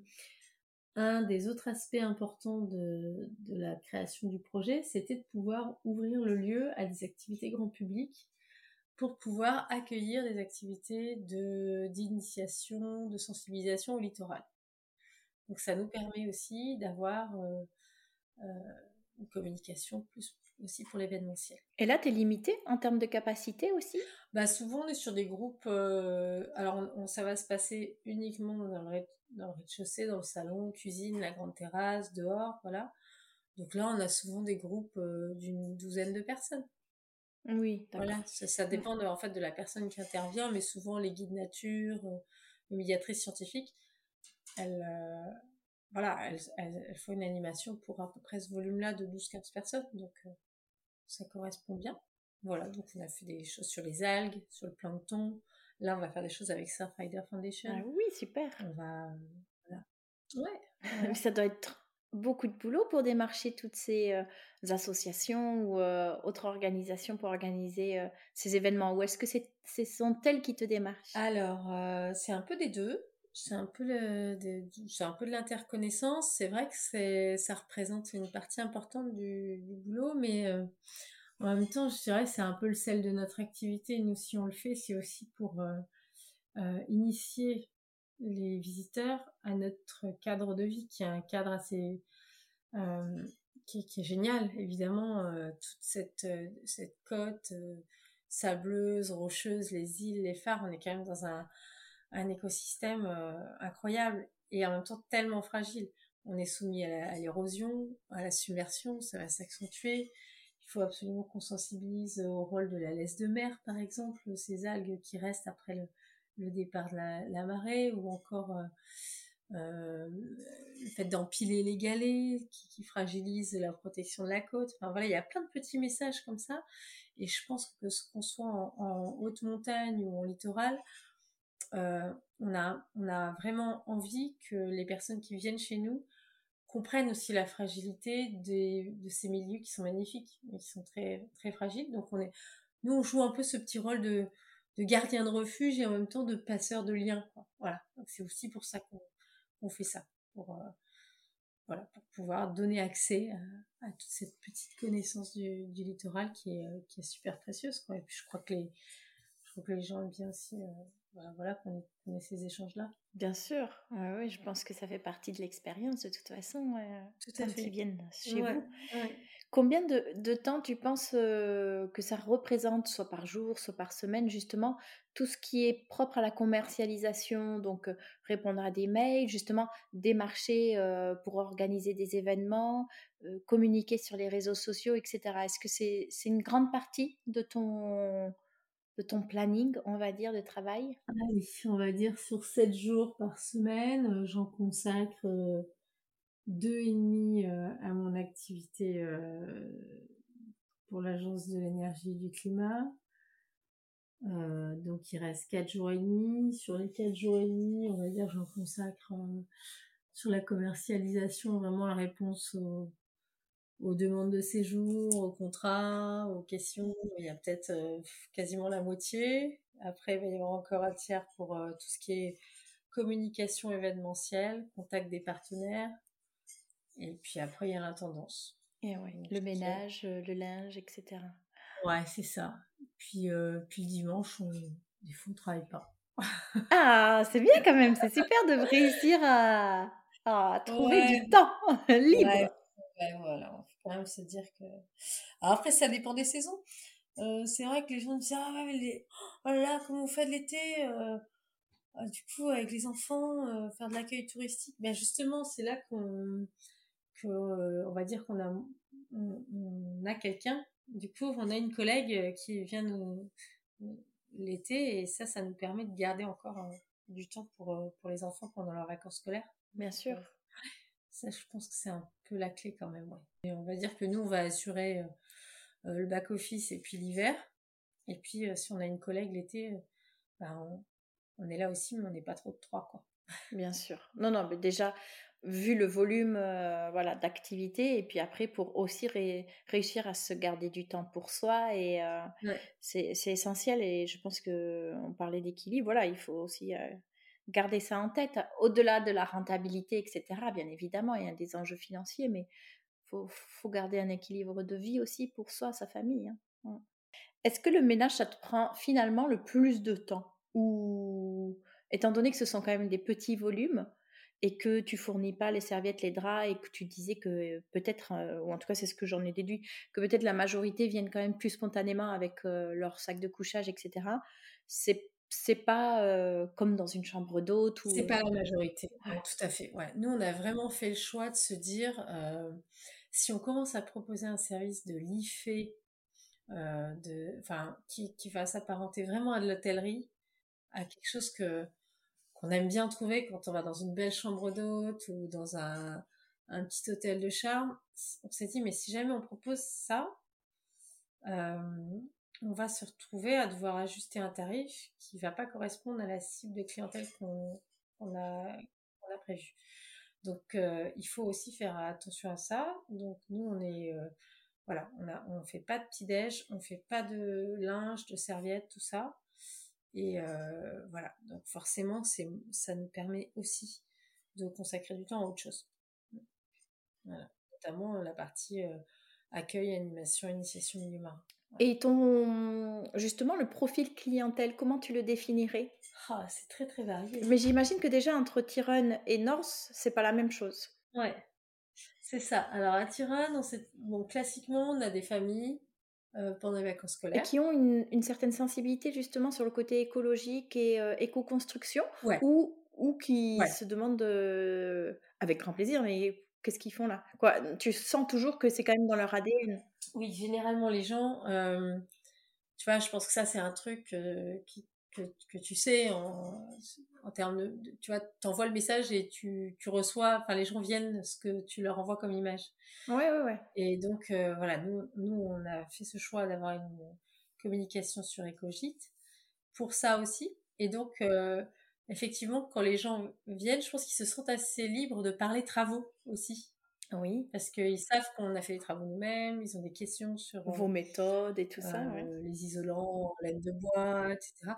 un des autres aspects importants de, la création du projet, c'était de pouvoir ouvrir le lieu à des activités grand public pour pouvoir accueillir des activités d'initiation, de sensibilisation au littoral. Donc ça nous permet aussi d'avoir euh, euh, une communication plus aussi pour l'événementiel. Et là, tu es limité en termes de capacité aussi? Bah, Souvent, on est sur des groupes. Euh, alors, on, ça va se passer uniquement dans le, rez-de-chaussée, dans le salon, cuisine, la grande terrasse, dehors, voilà. Donc là, on a souvent des groupes euh, d'une douzaine de personnes. Oui, voilà. Ça, dépend de, en fait de la personne qui intervient, mais souvent les guides nature, euh, les médiatrices scientifiques, elles, voilà, elles, elles, font une animation pour à peu près ce volume-là de 12-15 personnes. Donc, ça correspond bien. Voilà, donc on a fait des choses sur les algues, sur le plancton. Là, on va faire des choses avec Surfrider Foundation. Ah oui, super. On va, Ouais. Ça doit être beaucoup de boulot pour démarcher toutes ces euh, associations ou euh, autres organisations pour organiser euh, ces événements Ou est-ce que c'est, ce sont elles qui te démarchent? Alors, c'est un peu des deux. C'est un peu le, de, c'est un peu de l'interconnaissance. C'est vrai que c'est, ça représente une partie importante du, du boulot, mais en même temps, je dirais c'est un peu le sel de notre activité. Nous, si on le fait, c'est aussi pour initier les visiteurs à notre cadre de vie, qui est un cadre assez euh, qui, est génial, évidemment, euh, toute cette, euh, cette côte sableuse, rocheuse, les îles, les phares, on est quand même dans un, un écosystème incroyable et en même temps tellement fragile. On est soumis à l'érosion, à, la submersion, ça va s'accentuer. Il faut absolument qu'on sensibilise au rôle de la laisse de mer, par exemple, ces algues qui restent après le, départ de la, marée, ou encore euh, euh, le fait d'empiler les galets qui, qui, fragilise la protection de la côte. Enfin voilà, il y a plein de petits messages comme ça. Et je pense que ce qu'on soit en, haute montagne ou en littoral, euh, on, a, on a vraiment envie que les personnes qui viennent chez nous comprennent aussi la fragilité de ces milieux qui sont magnifiques, mais qui sont très, très fragiles. Donc on est, nous, on joue un peu ce petit rôle de, de gardien de refuge et en même temps de passeur de liens. Voilà, c'est aussi pour ça qu'on fait ça, pour euh, voilà, pour pouvoir donner accès à, toute cette petite connaissance du, littoral qui est, euh, qui est super précieuse. Quoi. Et puis je crois que les, je crois que les gens aiment bien aussi voilà, qu'on ait, ces échanges-là. Bien sûr, oui, je pense que ça fait partie de l'expérience de toute façon, tout à fait. ils viennent chez vous. Combien de, temps tu penses que ça représente, soit par jour, soit par semaine, justement, tout ce qui est propre à la commercialisation, donc répondre à des mails, justement, démarcher pour organiser des événements, communiquer sur les réseaux sociaux, etc. Est-ce que c'est une grande partie de ton, de ton planning, on va dire, de travail? Ah On va dire sur 7 jours par semaine, j'en consacre deux et demi euh, à mon activité euh, pour l'agence de l'énergie et du climat. Euh, donc il reste quatre jours et demi. Sur les quatre jours et demi, on va dire, j'en consacre sur la commercialisation, vraiment la réponse aux, demandes de séjour, aux contrats, aux questions. Il y a peut-être quasiment la moitié. Après, il va y avoir encore un tiers pour tout ce qui est communication événementielle, contact des partenaires, et puis après, il y a l'intendance. Et ouais, le ménage, euh, le linge, etc. Ouais, c'est ça. Puis, euh, puis le dimanche, on, des fois, on ne travaille pas. ah, c'est bien quand même. C'est super de réussir à, à trouver du temps libre. Ouais, voilà. Il faut quand même se dire que. Alors après, ça dépend des saisons. Euh, c'est vrai que les gens disent Ah, mais les... oh là là, comment vous faites l'été ah, Du coup, avec les enfants, faire de l'accueil touristique. Ben justement, c'est là qu'on euh, on va dire qu'on a, on, a quelqu'un. Du coup, on a une collègue euh, qui vient nous l'été et ça, ça nous permet de garder encore euh, du temps pour, pour les enfants pendant leurs vacances scolaires. Bien sûr. Ça, je pense que c'est un peu la clé quand même. Et on va dire que nous, on va assurer le back-office et puis l'hiver. Et puis, si on a une collègue l'été, ben, on, on, est là aussi, mais on n'est pas trop de trois. Quoi. Bien sûr. Non, non, mais déjà, vu le volume euh, voilà d'activité et puis après pour aussi réussir à se garder du temps pour soi et euh, c'est essentiel et je pense que on parlait d'équilibre voilà il faut aussi euh, garder ça en tête au-delà de la rentabilité etc bien évidemment il y a des enjeux financiers mais faut faut garder un équilibre de vie aussi pour soi sa famille hein. est-ce que le ménage ça te prend finalement le plus de temps? Ou étant donné que ce sont quand même des petits volumes et que tu fournis pas les serviettes, les draps et que tu disais que peut-être, euh, ou en tout cas c'est ce que j'en ai déduit, que peut-être la majorité viennent quand même plus spontanément avec euh, leur sac de couchage, etc. C'est c'est pas euh, comme dans une chambre d'hôte. Ou... C'est pas la majorité, tout à fait. Ouais. Nous, on a vraiment fait le choix de se dire, si on commence à proposer un service de l'IFE, de, qui, qui va s'apparenter vraiment à de l'hôtellerie, à quelque chose que qu'on aime bien trouver quand on va dans une belle chambre d'hôte ou dans un, un, petit hôtel de charme. On s'est dit, mais si jamais on propose ça, on va se retrouver à devoir ajuster un tarif qui va pas correspondre à la cible de clientèle qu'on a, a prévu. Donc, il faut aussi faire attention à ça. Donc, nous, on est, voilà, on fait pas de petit déj, on fait pas de linge, de serviettes, tout ça. Et voilà. Donc, forcément, ça nous permet aussi de consacrer du temps à autre chose. Notamment la partie accueil, animation, initiation milieu marin. Et ton, justement, le profil clientèle, comment tu le définirais? Ah, C'est très très varié. Mais j'imagine que déjà entre Tyrone et Norse, c'est pas la même chose. Ouais, c'est ça. Alors à Tyrone, bon, classiquement, on a des familles euh, pendant les vacances scolaires. Et qui ont une, une, certaine sensibilité justement sur le côté écologique et euh, éco-construction ou, ou qui se demandent, avec grand plaisir, mais qu'est-ce qu'ils font là? Quoi Tu sens toujours que c'est quand même dans leur ADN Oui, généralement les gens, euh, tu vois, je pense que ça c'est un truc qui, que, que, tu sais en, en termes de, tu vois, t'envoies le message et tu, tu reçois, enfin les gens viennent ce que tu leur envoies comme image. Ouais, ouais, ouais. Et donc euh, voilà, nous, nous on a fait ce choix d'avoir une communication sur EcoGIT pour ça aussi. Et donc euh, effectivement, quand les gens viennent, je pense qu'ils se sentent assez libres de parler travaux aussi. Oui. Parce qu'ils savent qu'on a fait les travaux nous-mêmes, ils ont des questions sur vos méthodes et tout ça. Euh, les isolants laine de bois, etc.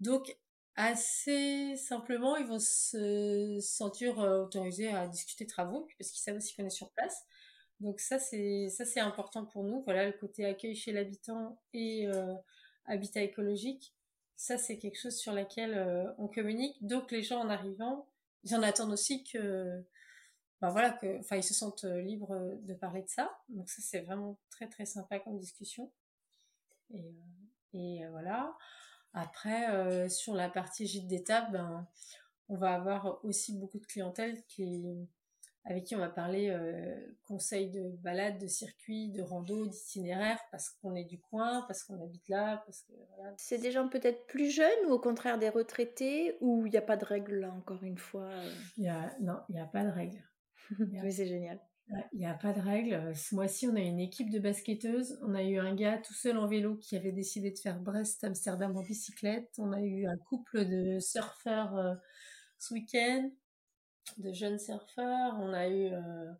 Donc, assez simplement, ils vont se sentir euh, autorisés à discuter travaux, parce qu'ils savent aussi qu'on est sur place. Donc ça, c'est ça c'est important pour nous. Voilà, le côté accueil chez l'habitant et euh, habitat écologique ça c'est quelque chose sur laquelle euh, on communique. Donc les gens en arrivant, ils en attendent aussi que, ben voilà, que, enfin ils se sentent euh, libres euh, de parler de ça. Donc ça c'est vraiment très très sympa comme discussion. Et, et voilà. Après sur la partie gîte d'étape, ben on va avoir aussi beaucoup de clientèle qui avec qui on va parler euh, conseils de balade, de circuit, de rando, d'itinéraire, parce qu'on est du coin, parce qu'on habite là, parce que voilà. C'est des gens peut-être plus jeunes ou au contraire des retraités ou il n'y a pas de règle là encore une fois euh? y a, Non, il n'y a pas de règle. Mais c'est génial. Il n'y a pas de règle. Ce mois-ci, on a une équipe de basketteuses. On a eu un gars tout seul en vélo qui avait décidé de faire Brest-Amsterdam en bicyclette. On a eu un couple de surfeurs euh, ce week-end de jeunes surfeurs. On a eu euh,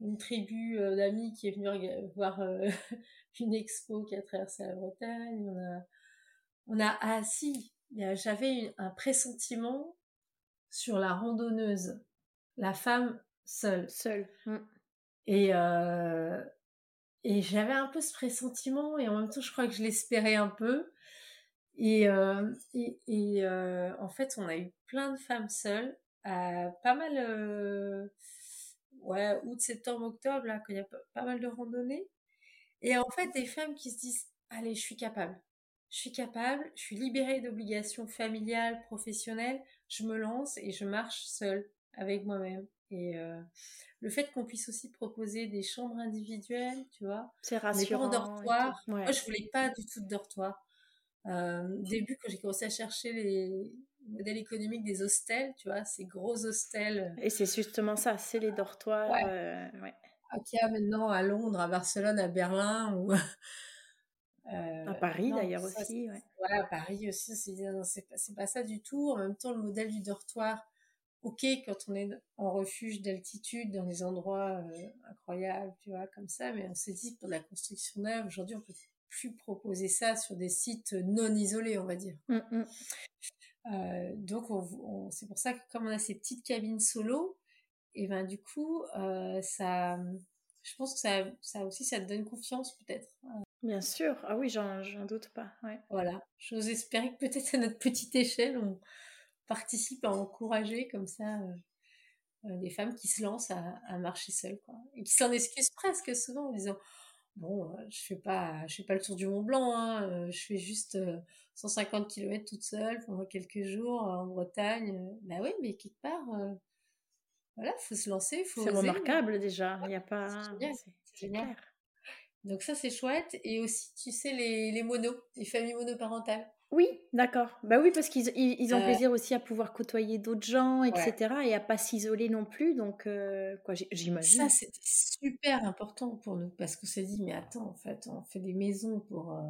une tribu euh, d'amis qui est venue voir euh, une expo qui a traversé la Bretagne. On a, on a ah si, j'avais un pressentiment sur la randonneuse, la femme seule. Seule. Mm. Et et j'avais un peu ce pressentiment et en même temps je crois que je l'espérais un peu. Et, et, et en fait, on a eu plein de femmes seules pas mal, euh, ouais, août, septembre, octobre, là, quand il y a pas mal de randonnées. Et en fait, des femmes qui se disent, allez, je suis capable. Je suis capable, je suis libérée d'obligations familiales, professionnelles, je me lance et je marche seule avec moi-même. Et euh, le fait qu'on puisse aussi proposer des chambres individuelles, tu vois. C'est rassurant. pas en dortoir. Moi, je voulais pas du tout de dortoir. Euh, début, quand j'ai commencé à chercher les, modèle économique des hostels, tu vois, ces gros hostels. Et c'est justement ça, c'est les dortoirs. Ouais. Euh, ouais. a maintenant à Londres, à Barcelone, à Berlin ou euh, à Paris d'ailleurs aussi. Ouais. ouais. à Paris aussi. C'est pas, pas ça du tout. En même temps, le modèle du dortoir, ok, quand on est en refuge d'altitude dans des endroits euh, incroyables, tu vois, comme ça, mais on s'est dit pour la construction neuve, aujourd'hui, on peut plus proposer ça sur des sites non isolés, on va dire. Mmh, mmh. Euh, donc on, c'est pour ça que comme on a ces petites cabines solo, et ben du coup euh, ça, je pense que ça, ça aussi ça te donne confiance peut-être. Bien sûr, ah oui j'en, doute pas. Ouais. Voilà, j'ose espérer que peut-être à notre petite échelle on participe à encourager comme ça euh, des femmes qui se lancent à, à marcher seules quoi, et qui s'en excusent presque souvent en disant bon, je fais pas, je fais pas le tour du Mont Blanc, hein, je fais juste 150 km toute seule pendant quelques jours en Bretagne. Bah oui, mais quelque part, voilà, faut se lancer, faut. C'est remarquable déjà. Il y a pas. C'est génial. Donc ça c'est chouette et aussi tu sais les, les monos, les familles monoparentales. Oui, d'accord. Bah oui, parce qu'ils ils, ont euh plaisir aussi à pouvoir côtoyer d'autres gens, etc. et à pas s'isoler non plus. Donc, euh, quoi, j'imagine. Ça, c'était super important pour nous parce qu'on s'est dit, mais attends, en fait, on fait des maisons pour, euh,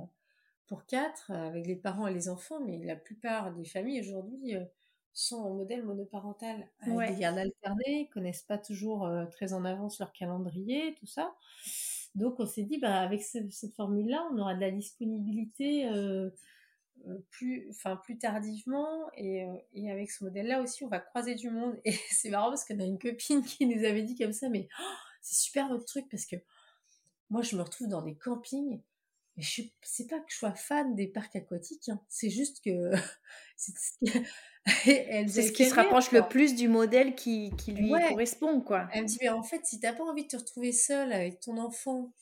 pour quatre avec les parents et les enfants, mais la plupart des familles aujourd'hui sont en modèle monoparental avec des gardes alternés, connaissent pas toujours très en avance leur calendrier, tout ça. Donc on s'est dit, bah, avec cette formule-là, on aura de la disponibilité plus, enfin, plus tardivement. Et, et avec ce modèle-là aussi, on va croiser du monde. Et c'est marrant parce qu'on a une copine qui nous avait dit comme ça, mais oh, c'est super votre truc parce que moi, je me retrouve dans des campings. Mais je c'est pas que je sois fan des parcs aquatiques, hein. c'est juste que c'est ce qui se rapproche le plus du modèle qui, qui lui correspond, quoi. Elle me dit, mais en fait, si t'as pas envie de te retrouver seule avec ton enfant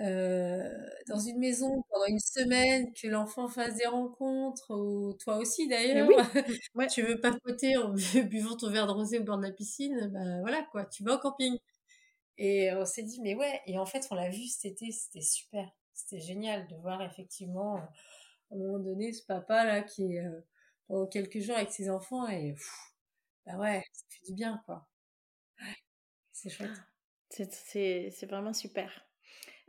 euh, dans une maison pendant une semaine, que l'enfant fasse des rencontres, ou toi aussi d'ailleurs, oui. ouais. tu veux papoter en buvant ton verre de rosé au bord de la piscine, ben voilà quoi, tu vas au camping. Et on s'est dit, mais ouais, et en fait, on l'a vu cet été, c'était super. C'était génial de voir effectivement, à un moment donné, ce papa là qui est euh, pendant quelques jours avec ses enfants et bah ouais, ça fait du bien quoi. c'est chouette. C'est vraiment super.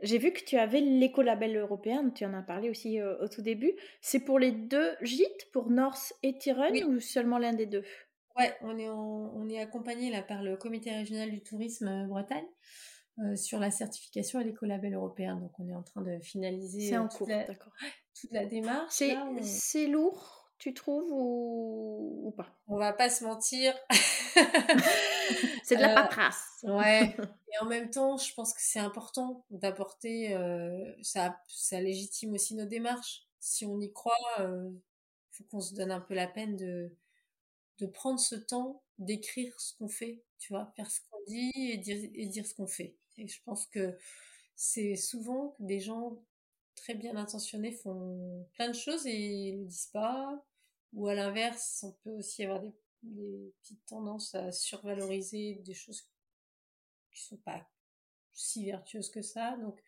J'ai vu que tu avais l'écolabel européen, tu en as parlé aussi euh, au tout début. C'est pour les deux gîtes, pour North et Tyrone, ou seulement l'un des deux? Ouais, on est, on est accompagné là par le comité régional du tourisme euh, Bretagne euh, sur la certification à l'écolabel européen. Donc on est en train de finaliser en toute, cours, la, toute la démarche. C'est lourd, tu trouves, ou, ou pas? On va pas se mentir. c'est de la paperasse. ouais. Et en même temps, je pense que c'est important d'apporter, ça, ça légitime aussi nos démarches. Si on y croit, il faut qu'on se donne un peu la peine de, de prendre ce temps d'écrire ce qu'on fait, tu vois, faire ce qu'on dit et dire, et dire ce qu'on fait. Et je pense que c'est souvent que des gens très bien intentionnés font plein de choses et ne le disent pas. Ou à l'inverse, on peut aussi avoir des, des petites tendances à survaloriser des choses qui sont pas si vertueuses que ça. Donc,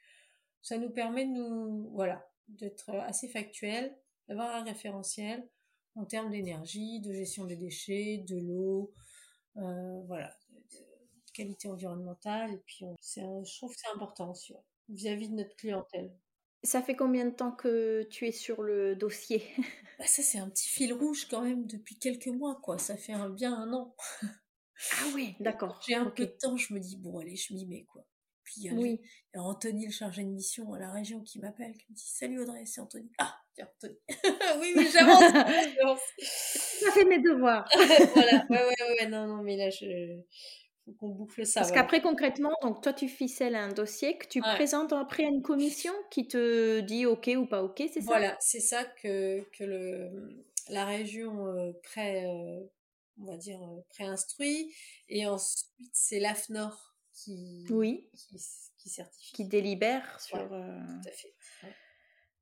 ça nous permet de nous, voilà, d'être assez factuel, d'avoir un référentiel en termes d'énergie, de gestion des déchets, de l'eau, euh, voilà, de, qualité environnementale. Et puis, je trouve que c'est important aussi vis-à-vis de notre clientèle. Ça fait combien de temps que tu es sur le dossier? Bah Ça, c'est un petit fil rouge quand même depuis quelques mois, quoi. Ça fait un, bien un an. Ah oui, d'accord. J'ai un peu de temps, je me dis, bon, allez, je m'y mets, quoi. Puis il y, a oui. Anthony, le chargé de mission à la région, qui m'appelle, qui me dit Salut Audrey, c'est Anthony. Ah, tiens, Anthony. oui, oui, j'avance. ça fait mes devoirs. voilà, ouais, ouais, ouais, non, non, mais là, je. Faut qu'on boucle ça. Parce qu'après, concrètement, donc toi, tu ficelles un dossier que tu présentes après à une commission qui te dit OK ou pas OK, c'est ça? Voilà, c'est ça que, que le, la région euh, euh, on va dire, euh, préinstruit. Et ensuite, c'est l'AFNOR qui, oui. qui, certifie. Qui délibère sur. Euh, tout à fait.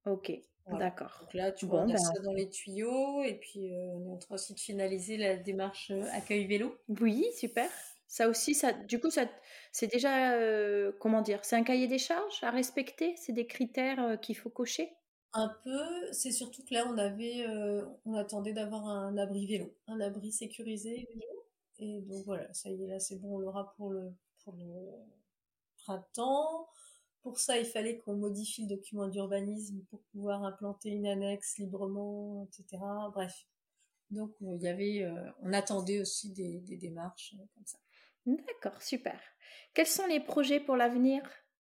Ok, d'accord. Donc là, tu vois, on a ben ça dans les tuyaux et puis euh, on est en train aussi de finaliser la démarche euh, accueil vélo. Oui, super. Ça aussi, ça, du coup, ça, c'est déjà, comment dire, c'est un cahier des charges à respecter, c'est des critères qu'il faut cocher? Un peu, c'est surtout que là, on avait, on attendait d'avoir un abri vélo, un abri sécurisé. Et donc voilà, ça y est, là, c'est bon, on l'aura pour le pour le printemps. Pour ça, il fallait qu'on modifie le document d'urbanisme pour pouvoir implanter une annexe librement, etc. Bref. Donc, il y avait, euh, on attendait aussi des, démarches euh, comme ça. D'accord, super. Quels sont les projets pour l'avenir?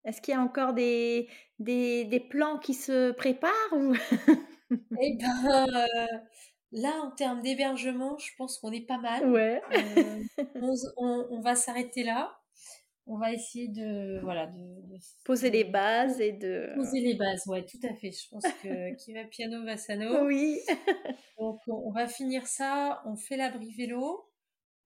Est-ce qu'il y a encore des, des, plans qui se préparent ou... Eh ben, euh, là, en termes d'hébergement, je pense qu'on est pas mal. Ouais. on, va s'arrêter là. On va essayer de voilà de, poser les bases et de poser les bases ouais tout à fait. Je pense que qui va piano va sano. Oui. Donc on va finir ça on fait l'abri vélo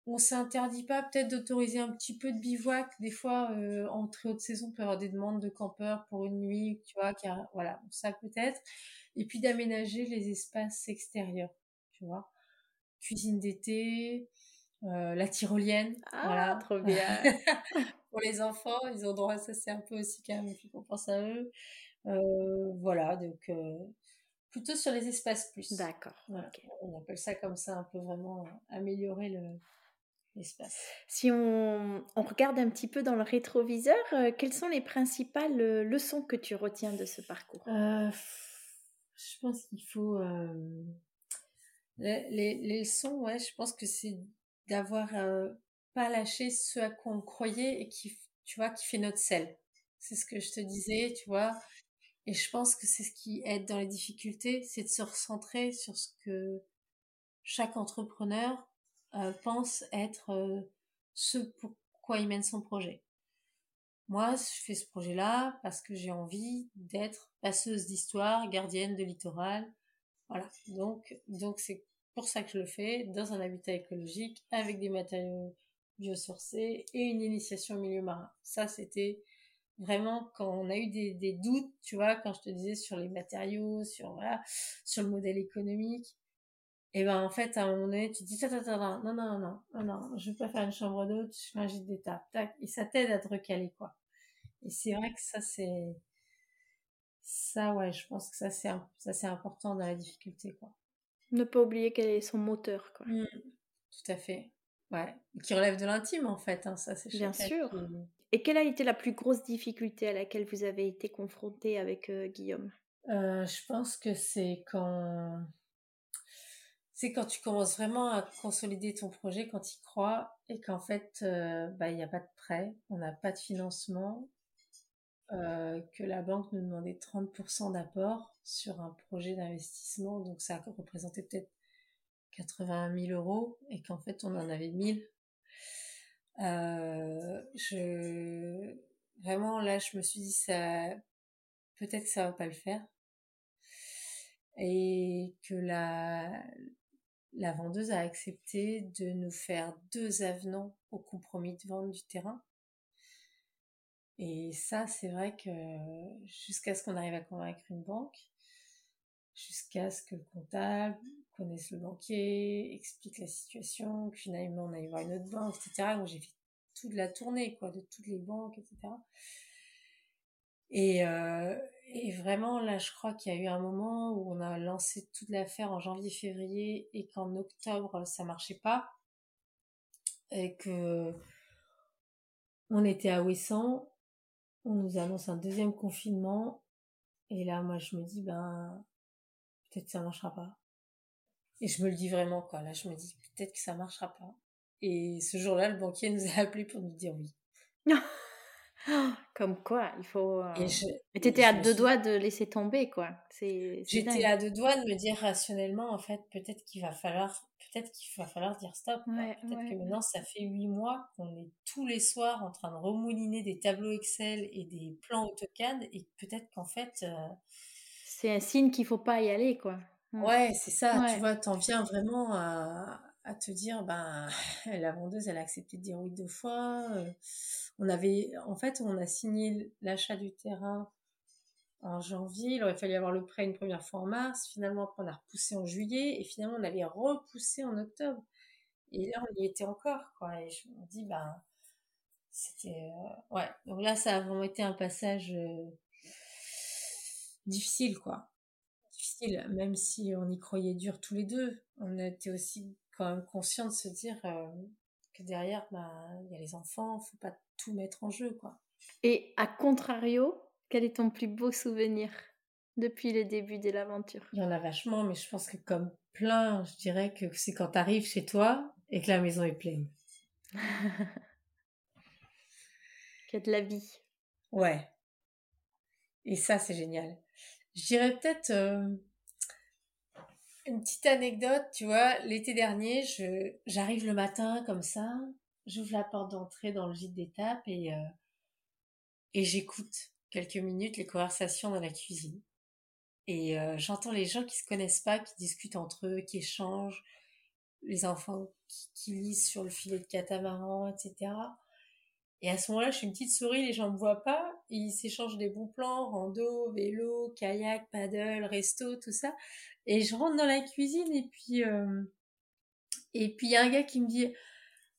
on s'interdit pas peut-être d'autoriser un petit peu de bivouac des fois euh, en très haute saison on peut avoir des demandes de campeurs pour une nuit tu vois car voilà ça peut-être et puis d'aménager les espaces extérieurs tu vois cuisine d'été euh, la tyrolienne. Ah, voilà. trop bien. pour les enfants, ils ont droit à ça, c'est un peu aussi quand même, qu'on pense à eux. Euh, voilà, donc plutôt sur les espaces plus. D'accord. On appelle ça comme ça, un peu vraiment améliorer le, l'espace. Si on, on, regarde un petit peu dans le rétroviseur, quelles sont les principales leçons que tu retiens de ce parcours? Je pense qu'il faut Les, les, leçons, ouais, je pense que c'est d'avoir euh, pas lâché ce à quoi on croyait et qui, tu vois, qui fait notre sel. C'est ce que je te disais, tu vois. Et je pense que c'est ce qui aide dans les difficultés, c'est de se recentrer sur ce que chaque entrepreneur euh, pense être euh, ce pourquoi il mène son projet. Moi, je fais ce projet-là parce que j'ai envie d'être passeuse d'histoire, gardienne de littoral. Voilà. Donc, donc c'est pour ça que je le fais dans un habitat écologique avec des matériaux biosourcés et une initiation au milieu marin. Ça, c'était vraiment quand on a eu des, des, doutes, tu vois, quand je te disais sur les matériaux, sur voilà, sur le modèle économique. Et ben en fait, à un moment donné, tu te dis, non, non, non, non, non, non, je veux pas faire une chambre d'hôte, je fais un gîte d'étape, tac, et ça t'aide à te recaler, quoi. Et c'est vrai que ça, c'est, ça, ouais, je pense que ça, c'est, ça, c'est important dans la difficulté, quoi. Ne pas oublier quel est son moteur, quoi. Mmh. tout à fait. Ouais. Qui relève de l'intime, en fait, hein, ça, c'est Bien sûr. Et quelle a été la plus grosse difficulté à laquelle vous avez été confronté avec euh, Guillaume? Euh, Je pense que c'est quand c'est quand tu commences vraiment à consolider ton projet, quand tu crois, et qu'en fait, euh, bah, il n'y a pas de prêt, on n'a pas de financement, euh, que la banque nous demandait 30% d'apport sur un projet d'investissement, donc ça représentait peut-être 80 000 euros, et qu'en fait, on en avait 1000. Euh, je... Vraiment, là, je me suis dit, ça... peut-être que ça va pas le faire. Et que la, la vendeuse a accepté de nous faire deux avenants au compromis de vente du terrain. Et ça, c'est vrai que jusqu'à ce qu'on arrive à convaincre une banque, jusqu'à ce que le comptable connaisse le banquier, explique la situation, que finalement on aille voir une autre banque, etc. Donc j'ai fait toute la tournée, quoi, de toutes les banques, etc. Et, et vraiment, là, je crois qu'il y a eu un moment où on a lancé toute l'affaire en janvier-février et qu'en octobre, ça marchait pas. Et que on était à Ouessant, on nous annonce un deuxième confinement. Et là, moi, je me dis, ben, peut-être ça marchera pas. Et je me le dis vraiment, quoi. Là, je me dis, peut-être que ça marchera pas. Et ce jour-là, le banquier nous a appelé pour nous dire oui. Comme quoi, il faut. Euh, et Mais t'étais à deux doigts de laisser tomber, quoi. J'étais à deux doigts de me dire rationnellement, en fait, peut-être qu'il va falloir, peut-être qu'il va falloir dire stop. peut-être que maintenant, ça fait huit mois qu'on est tous les soirs en train de remouliner des tableaux Excel et des plans AutoCAD, et peut-être qu'en fait. Euh c'est un signe qu'il faut pas y aller, quoi. Mmh. Ouais, c'est ça. Tu vois, t'en viens vraiment à, à te dire, ben, la vendeuse, elle a accepté de dire oui deux fois. Euh, on avait, en fait, on a signé l'achat du terrain en janvier. Il aurait fallu avoir le prêt une première fois en mars. Finalement, après, on a repoussé en juillet et finalement, on avait repoussé en octobre. Et là, on y était encore, quoi. Et je me dis, ben, c'était, euh, ouais. Donc là, ça a vraiment été un passage euh, difficile, quoi. Difficile, même si on y croyait dur tous les deux. On était aussi quand même conscient de se dire euh, que derrière, bah, il y a les enfants, faut pas tout mettre en jeu, quoi. Et à contrario, quel est ton plus beau souvenir depuis le début de l'aventure? Il y en a vachement, mais je pense que comme plein, je dirais que c'est quand tu arrives chez toi et que la maison est pleine. Qu'il y a de la vie. Ouais. Et ça, c'est génial. Je dirais peut-être euh, une petite anecdote, tu vois, l'été dernier, je, j'arrive le matin comme ça, j'ouvre la porte d'entrée dans le gîte d'étape et, euh, et j'écoute quelques minutes les conversations dans la cuisine. Et euh, j'entends les gens qui se connaissent pas, qui discutent entre eux, qui échangent, les enfants qui lisent sur le filet de catamaran, etc. Et à ce moment-là, je suis une petite souris, les gens me voient pas, ils s'échangent des bons plans, rando, vélo, kayak, paddle, resto, tout ça. Et je rentre dans la cuisine et puis euh, et puis il y a un gars qui me dit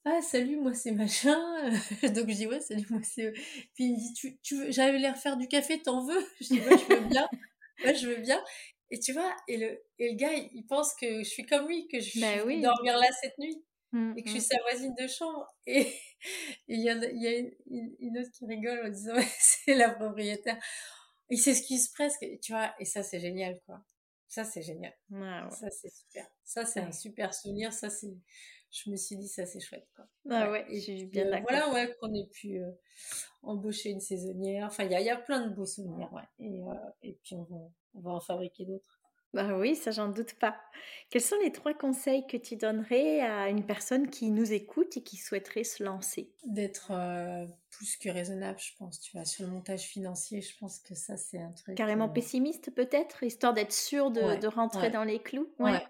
ah salut moi c'est machin donc je dis ouais salut moi c'est puis il me dit tu, tu veux j'avais l'air faire du café t'en veux je dis ouais je veux bien. Ouais je veux bien et tu vois et le et le gars il pense que je suis comme lui que je bah vais dormir là cette nuit mmh, et que je suis mmh. sa voisine de chambre et il y, a, y a une, autre qui rigole en disant c'est la propriétaire il s'excuse presque tu vois et ça c'est génial quoi Ça, c'est génial. Ah, ça, c'est super. Ça, c'est un super souvenir. Ça, c'est. Je me suis dit, ça, c'est chouette. Quoi. Ah ouais, bien d'accord. Voilà, ouais, qu'on ait pu embaucher une saisonnière. Enfin, il y a, y a, plein de beaux souvenirs, ouais. Et, et puis, on va, on va en fabriquer d'autres. Bah oui, ça j'en doute pas. Quels sont les trois conseils que tu donnerais à une personne qui nous écoute et qui souhaiterait se lancer? D'être euh, plus que raisonnable, je pense. Tu vois, sur le montage financier, je pense que ça c'est un truc. Carrément euh, pessimiste peut-être, histoire d'être sûr de, rentrer dans les clous? Ouais.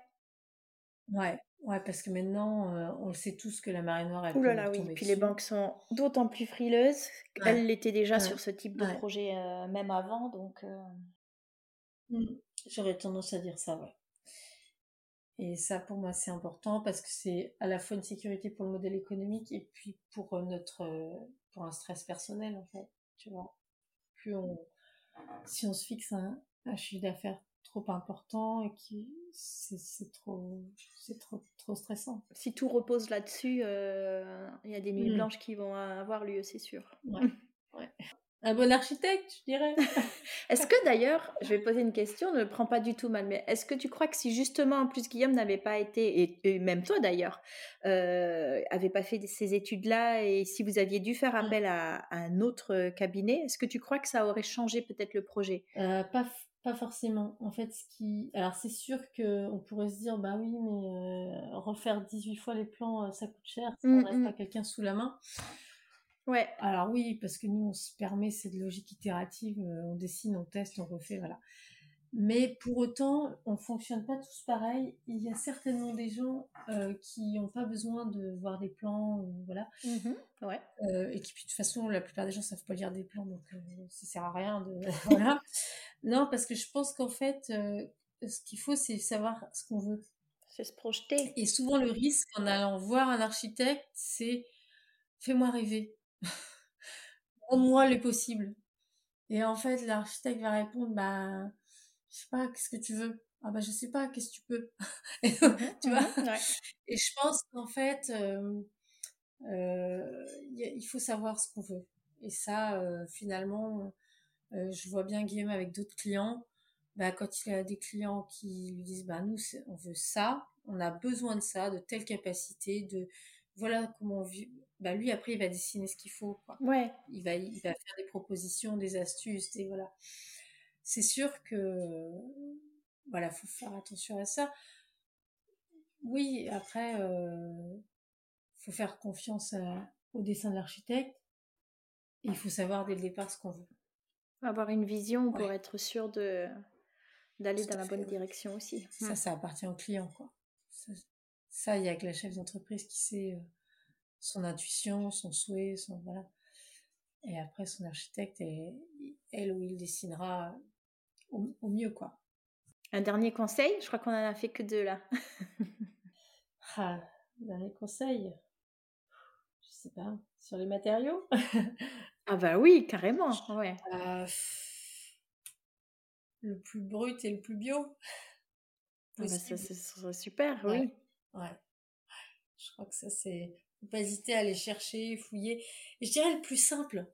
ouais. Ouais, parce que maintenant, euh, on le sait tous que la marée noire, elle Ouh là là, oui. Puis les banques sont d'autant plus frileuses. Elles l'étaient déjà sur ce type de projet même avant, donc. Mmh. J'aurais tendance à dire ça, ouais. Et ça, pour moi, c'est important parce que c'est à la fois une sécurité pour le modèle économique et puis pour euh, notre, euh, pour un stress personnel, en fait. Tu vois. Plus on, si on se fixe un, chiffre d'affaires trop important et qui, c'est trop, c'est trop, trop stressant. Si tout repose là-dessus, euh, il y a des nuits mmh. blanches qui vont avoir lieu, c'est sûr. Ouais. ouais. Un bon architecte, je dirais. est-ce que d'ailleurs, je vais poser une question, ne le prends pas du tout mal, mais est-ce que tu crois que si justement, en plus, Guillaume n'avait pas été, et, même toi d'ailleurs, euh, avait pas fait ces études-là, et si vous aviez dû faire mmh. appel à, un autre cabinet, est-ce que tu crois que ça aurait changé peut-être le projet? Euh, Pas pas forcément. En fait, ce qui, alors c'est sûr que on pourrait se dire, bah oui, mais euh, refaire 18 fois les plans, euh, ça coûte cher, si on n'a mmh, pas quelqu'un sous la main. Ouais. Alors oui, parce que nous, on se permet cette logique itérative, euh, on dessine, on teste, on refait, voilà. Mais pour autant, on fonctionne pas tous pareil. Il y a certainement des gens euh, qui n'ont pas besoin de voir des plans, voilà. Mmh ouais. Euh, et qui, de toute façon, la plupart des gens savent pas lire des plans, donc ça sert à rien de. voilà. Non, parce que je pense qu'en fait, ce qu'il faut, c'est savoir ce qu'on veut. C'est se projeter. Et souvent, le risque en allant voir un architecte, c'est fais-moi rêver moi le possible. Et en fait, l'architecte va répondre, bah, je sais pas, qu'est-ce que tu veux? Ah bah, je sais pas, qu'est-ce que tu peux Tu vois? Et je pense qu'en fait, euh, euh, il faut savoir ce qu'on veut. Et ça, euh, finalement, je vois bien Guillaume avec d'autres clients. Bah, quand il a des clients qui lui disent, bah, nous, on veut ça, on a besoin de ça, de telle capacité, de voilà comment on vit bah lui après il va dessiner ce qu'il faut quoi. Ouais. Il va il va faire des propositions, des astuces, et voilà. C'est sûr que voilà, faut faire attention à ça. Oui, après euh, faut faire confiance au dessin de l'architecte et il faut savoir dès le départ ce qu'on veut. Avoir une vision pour être sûr de d'aller dans la bonne direction aussi. Ça, ça appartient au client quoi. Ça, il y a que la chef d'entreprise qui sait euh, son intuition, son souhait, son voilà. Et après, son architecte, et, elle ou il dessinera au, mieux, quoi. Un dernier conseil? Je crois qu'on en a fait que deux là. ah, dernier conseil? Je sais pas. Sur les matériaux? Ah bah oui, carrément. Ouais. Euh, le plus brut et le plus bio. Ah bah ça, c'est super, oui. Ouais. Je crois que ça, c'est pas hésiter à aller chercher, fouiller. Et je dirais le plus simple.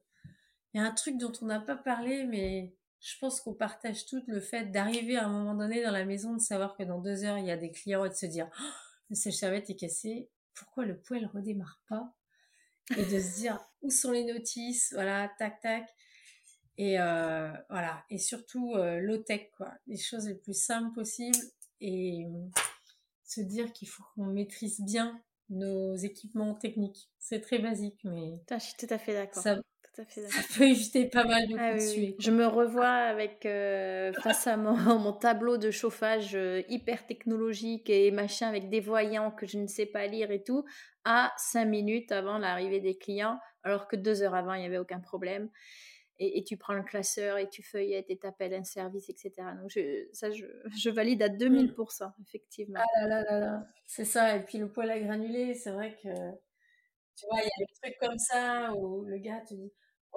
Il y a un truc dont on n'a pas parlé, mais je pense qu'on partage tout le fait d'arriver à un moment donné dans la maison, de savoir que dans deux heures, il y a des clients et de se dire, oh, le sèche-serviette est cassé, pourquoi le poêle redémarre pas? Et de se dire, où sont les notices? Voilà, tac, tac. Et euh, voilà. Et surtout, euh, low-tech, quoi. Les choses les plus simples possibles. Et euh, se dire qu'il faut qu'on maîtrise bien nos équipements techniques. C'est très basique, mais. je suis tout à fait d'accord. Ça, peut éviter pas mal de ah, Je me revois avec euh, face à mon, mon, tableau de chauffage euh, hyper technologique et machin avec des voyants que je ne sais pas lire et tout, à cinq minutes avant l'arrivée des clients, alors que deux heures avant, il n'y avait aucun problème et, tu prends le classeur et tu feuillettes et t'appelles un service, etc. Donc je, ça, je, je, valide à 2000%, mmh. effectivement. Ah là là là c'est ça. Et puis le poêle à granulés, c'est vrai que, tu vois, il y a des trucs comme ça où le gars te dit,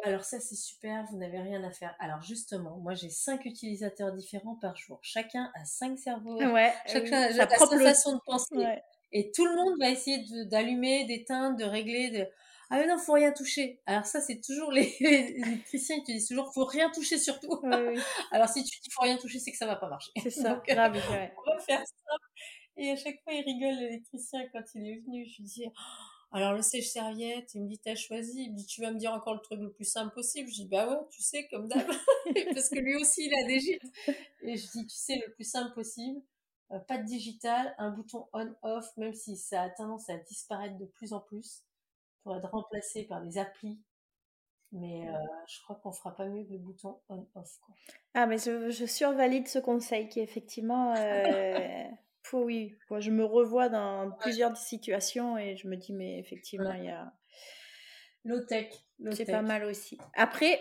alors ça c'est super, vous n'avez rien à faire. Alors justement, moi j'ai cinq utilisateurs différents par jour. Chacun a cinq cerveaux, ouais, chacun a sa propre façon de penser. Et tout le monde va essayer d'allumer, d'éteindre, de régler. De... ah mais non, faut rien toucher. Alors ça, c'est toujours les, les chrétiens qui te disent toujours, faut rien toucher surtout. Alors si tu dis faut rien toucher, c'est que ça va pas marcher. C'est ça. Donc, euh, on va faire ça. Et à chaque fois, il rigole l'électricien quand il est venu. Je lui dis, alors le sèche-serviette, il me dit, t'as choisi. Il me dit, tu vas me dire encore le truc le plus simple possible. Je dis, bah ouais, tu sais, comme d'hab. Parce que lui aussi, il a des gîtes. Et je dis, tu sais, le plus simple possible. Euh, pas de digital, un bouton on-off, même si ça a tendance à disparaître de plus en plus pour être remplacé par des applis. Mais euh, je crois qu'on fera pas mieux que le bouton on-off. Ah, mais je, je, survalide ce conseil qui effectivement. Euh, oui, moi, je me revois dans plusieurs situations et je me dis, mais effectivement, il y a. Low-tech. C'est pas mal aussi. Après,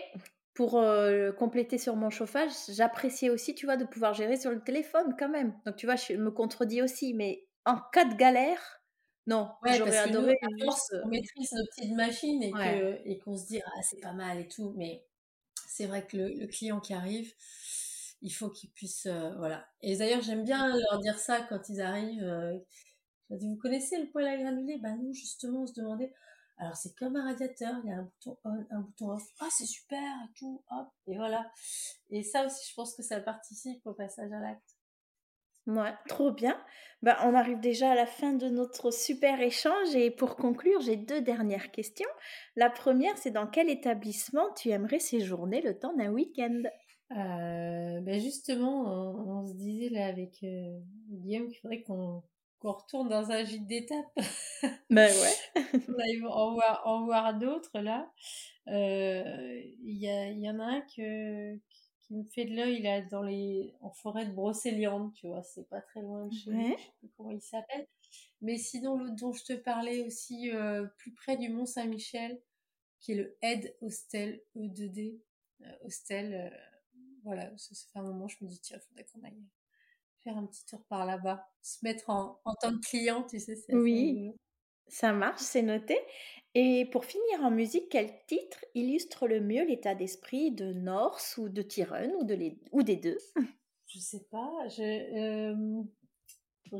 pour euh, compléter sur mon chauffage, j'appréciais aussi, tu vois, de pouvoir gérer sur le téléphone quand même. Donc, tu vois, je me contredis aussi, mais en cas de galère, non, j'aurais adoré. Nous, on maîtrise nos petites machines et qu'on se dit ah c'est pas mal et tout, mais c'est vrai que le, client qui arrive, il faut qu'il puisse euh, voilà. Et d'ailleurs j'aime bien leur dire ça quand ils arrivent. Euh, je dis vous connaissez le poêle à granulés? Bah nous justement on se demandait. Alors c'est comme un radiateur, il y a un bouton on, un bouton off. Ah c'est super et tout, hop et voilà. Et ça aussi je pense que ça participe au passage à l'acte. Ouais, trop bien. Bah, on arrive déjà à la fin de notre super échange et pour conclure, j'ai deux dernières questions. La première, c'est dans quel établissement tu aimerais séjourner le temps d'un week-end? Euh, ben justement, on, se disait là avec euh, Guillaume qu'il faudrait qu'on retourne dans un gîte d'étape. ben ouais. on va en voir, d'autres là. Euh, il y, y en a un que, qui me fait de l'œil là dans les en forêt de Brocéliande, tu vois, c'est pas très loin de chez nous, je sais plus comment il s'appelle. Mais sinon l'autre dont je te parlais aussi euh, plus près du Mont Saint-Michel, qui est le Aide Hostel E2D euh, hostel euh, voilà, ça, fait un moment je me dis tiens, faudrait qu'on aille faire un petit tour par là-bas, se mettre en, en tant que client, tu sais, c'est Oui. Ça marche, c'est noté. Et pour finir en musique, quel titre illustre le mieux l'état d'esprit de Norse ou de Tyrone ou, de les, ou des deux? Je sais pas. Je, euh,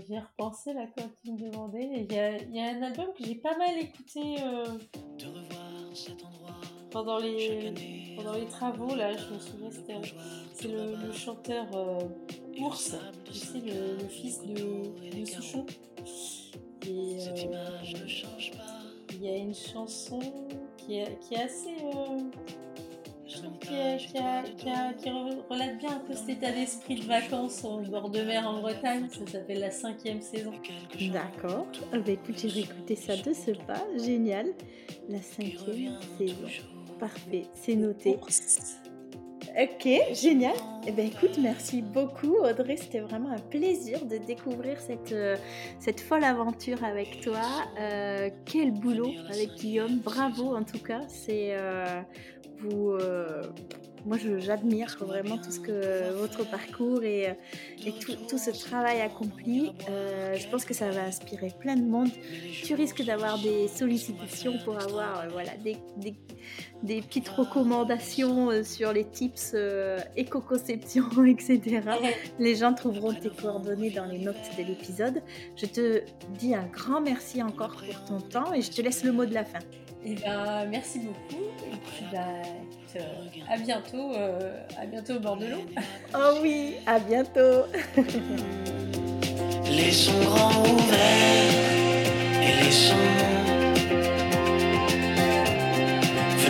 j'ai repensé là quand tu me demandais. Il y a, y a, un album que j'ai pas mal écouté euh, pendant, les, pendant les travaux. Là, je me souviens, c'est le, chanteur euh, Ours, tu sais, le, fils de, de Souchon. Et, euh, change pas il y a une chanson qui est, qui est assez. Euh, je trouve qui, qui, relate bien un peu cet état d'esprit de vacances au bord de mer en Bretagne. Ça s'appelle la cinquième saison. D'accord. Ah bah écoute, j'ai réécouté ça de ce pas. Génial. La cinquième saison. Parfait, c'est noté. Ok, génial. Eh bien, écoute, merci beaucoup, Audrey. C'était vraiment un plaisir de découvrir cette, euh, cette folle aventure avec toi. Euh, quel boulot avec Guillaume. Bravo, en tout cas. C'est euh, vous moi j'admire vraiment tout ce que votre parcours et, tout, ce travail accompli. Je pense que ça va inspirer plein de monde. Tu risques d'avoir des sollicitations pour avoir voilà, des, des, petites recommandations euh, sur les tips éco-conception, etc. Les gens trouveront tes coordonnées dans les notes de l'épisode. Je te dis un grand merci encore pour ton temps et je te laisse le mot de la fin. Et eh ben, merci beaucoup. Et puis, bah, euh, à bientôt, euh, à bientôt au bord de l'eau. oh oui, à bientôt. les sons grands ouverts et les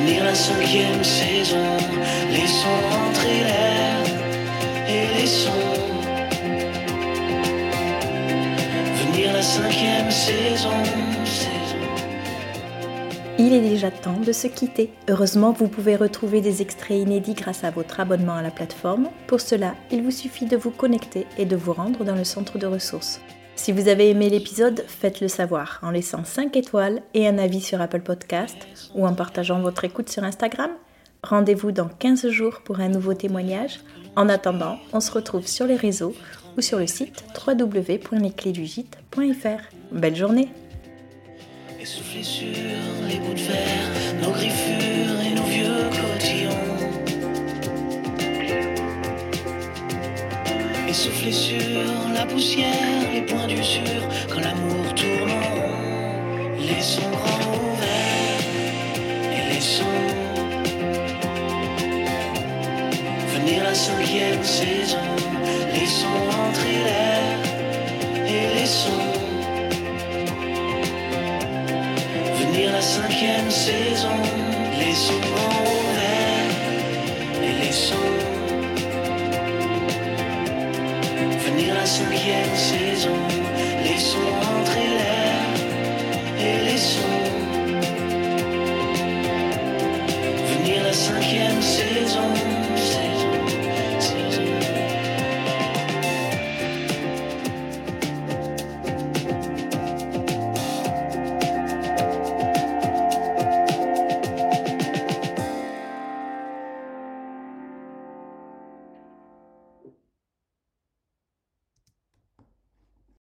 Venir la cinquième saison, les sons rentrer l'air et les sons. Venir la cinquième saison. Il est déjà temps de se quitter. Heureusement, vous pouvez retrouver des extraits inédits grâce à votre abonnement à la plateforme. Pour cela, il vous suffit de vous connecter et de vous rendre dans le centre de ressources. Si vous avez aimé l'épisode, faites-le savoir en laissant 5 étoiles et un avis sur Apple Podcast ou en partageant votre écoute sur Instagram. Rendez-vous dans 15 jours pour un nouveau témoignage. En attendant, on se retrouve sur les réseaux ou sur le site www.lesclésdugite.fr. Belle journée Et souffler sur la poussière, les points du sur Quand l'amour tourne en rond, laissons grand ouvert et laissons venir la cinquième saison. Laissons entrer l'air et laissons venir la cinquième saison. Laissons grand ouvert et laissons Finir la cinquième saison, laissons entrer l'air.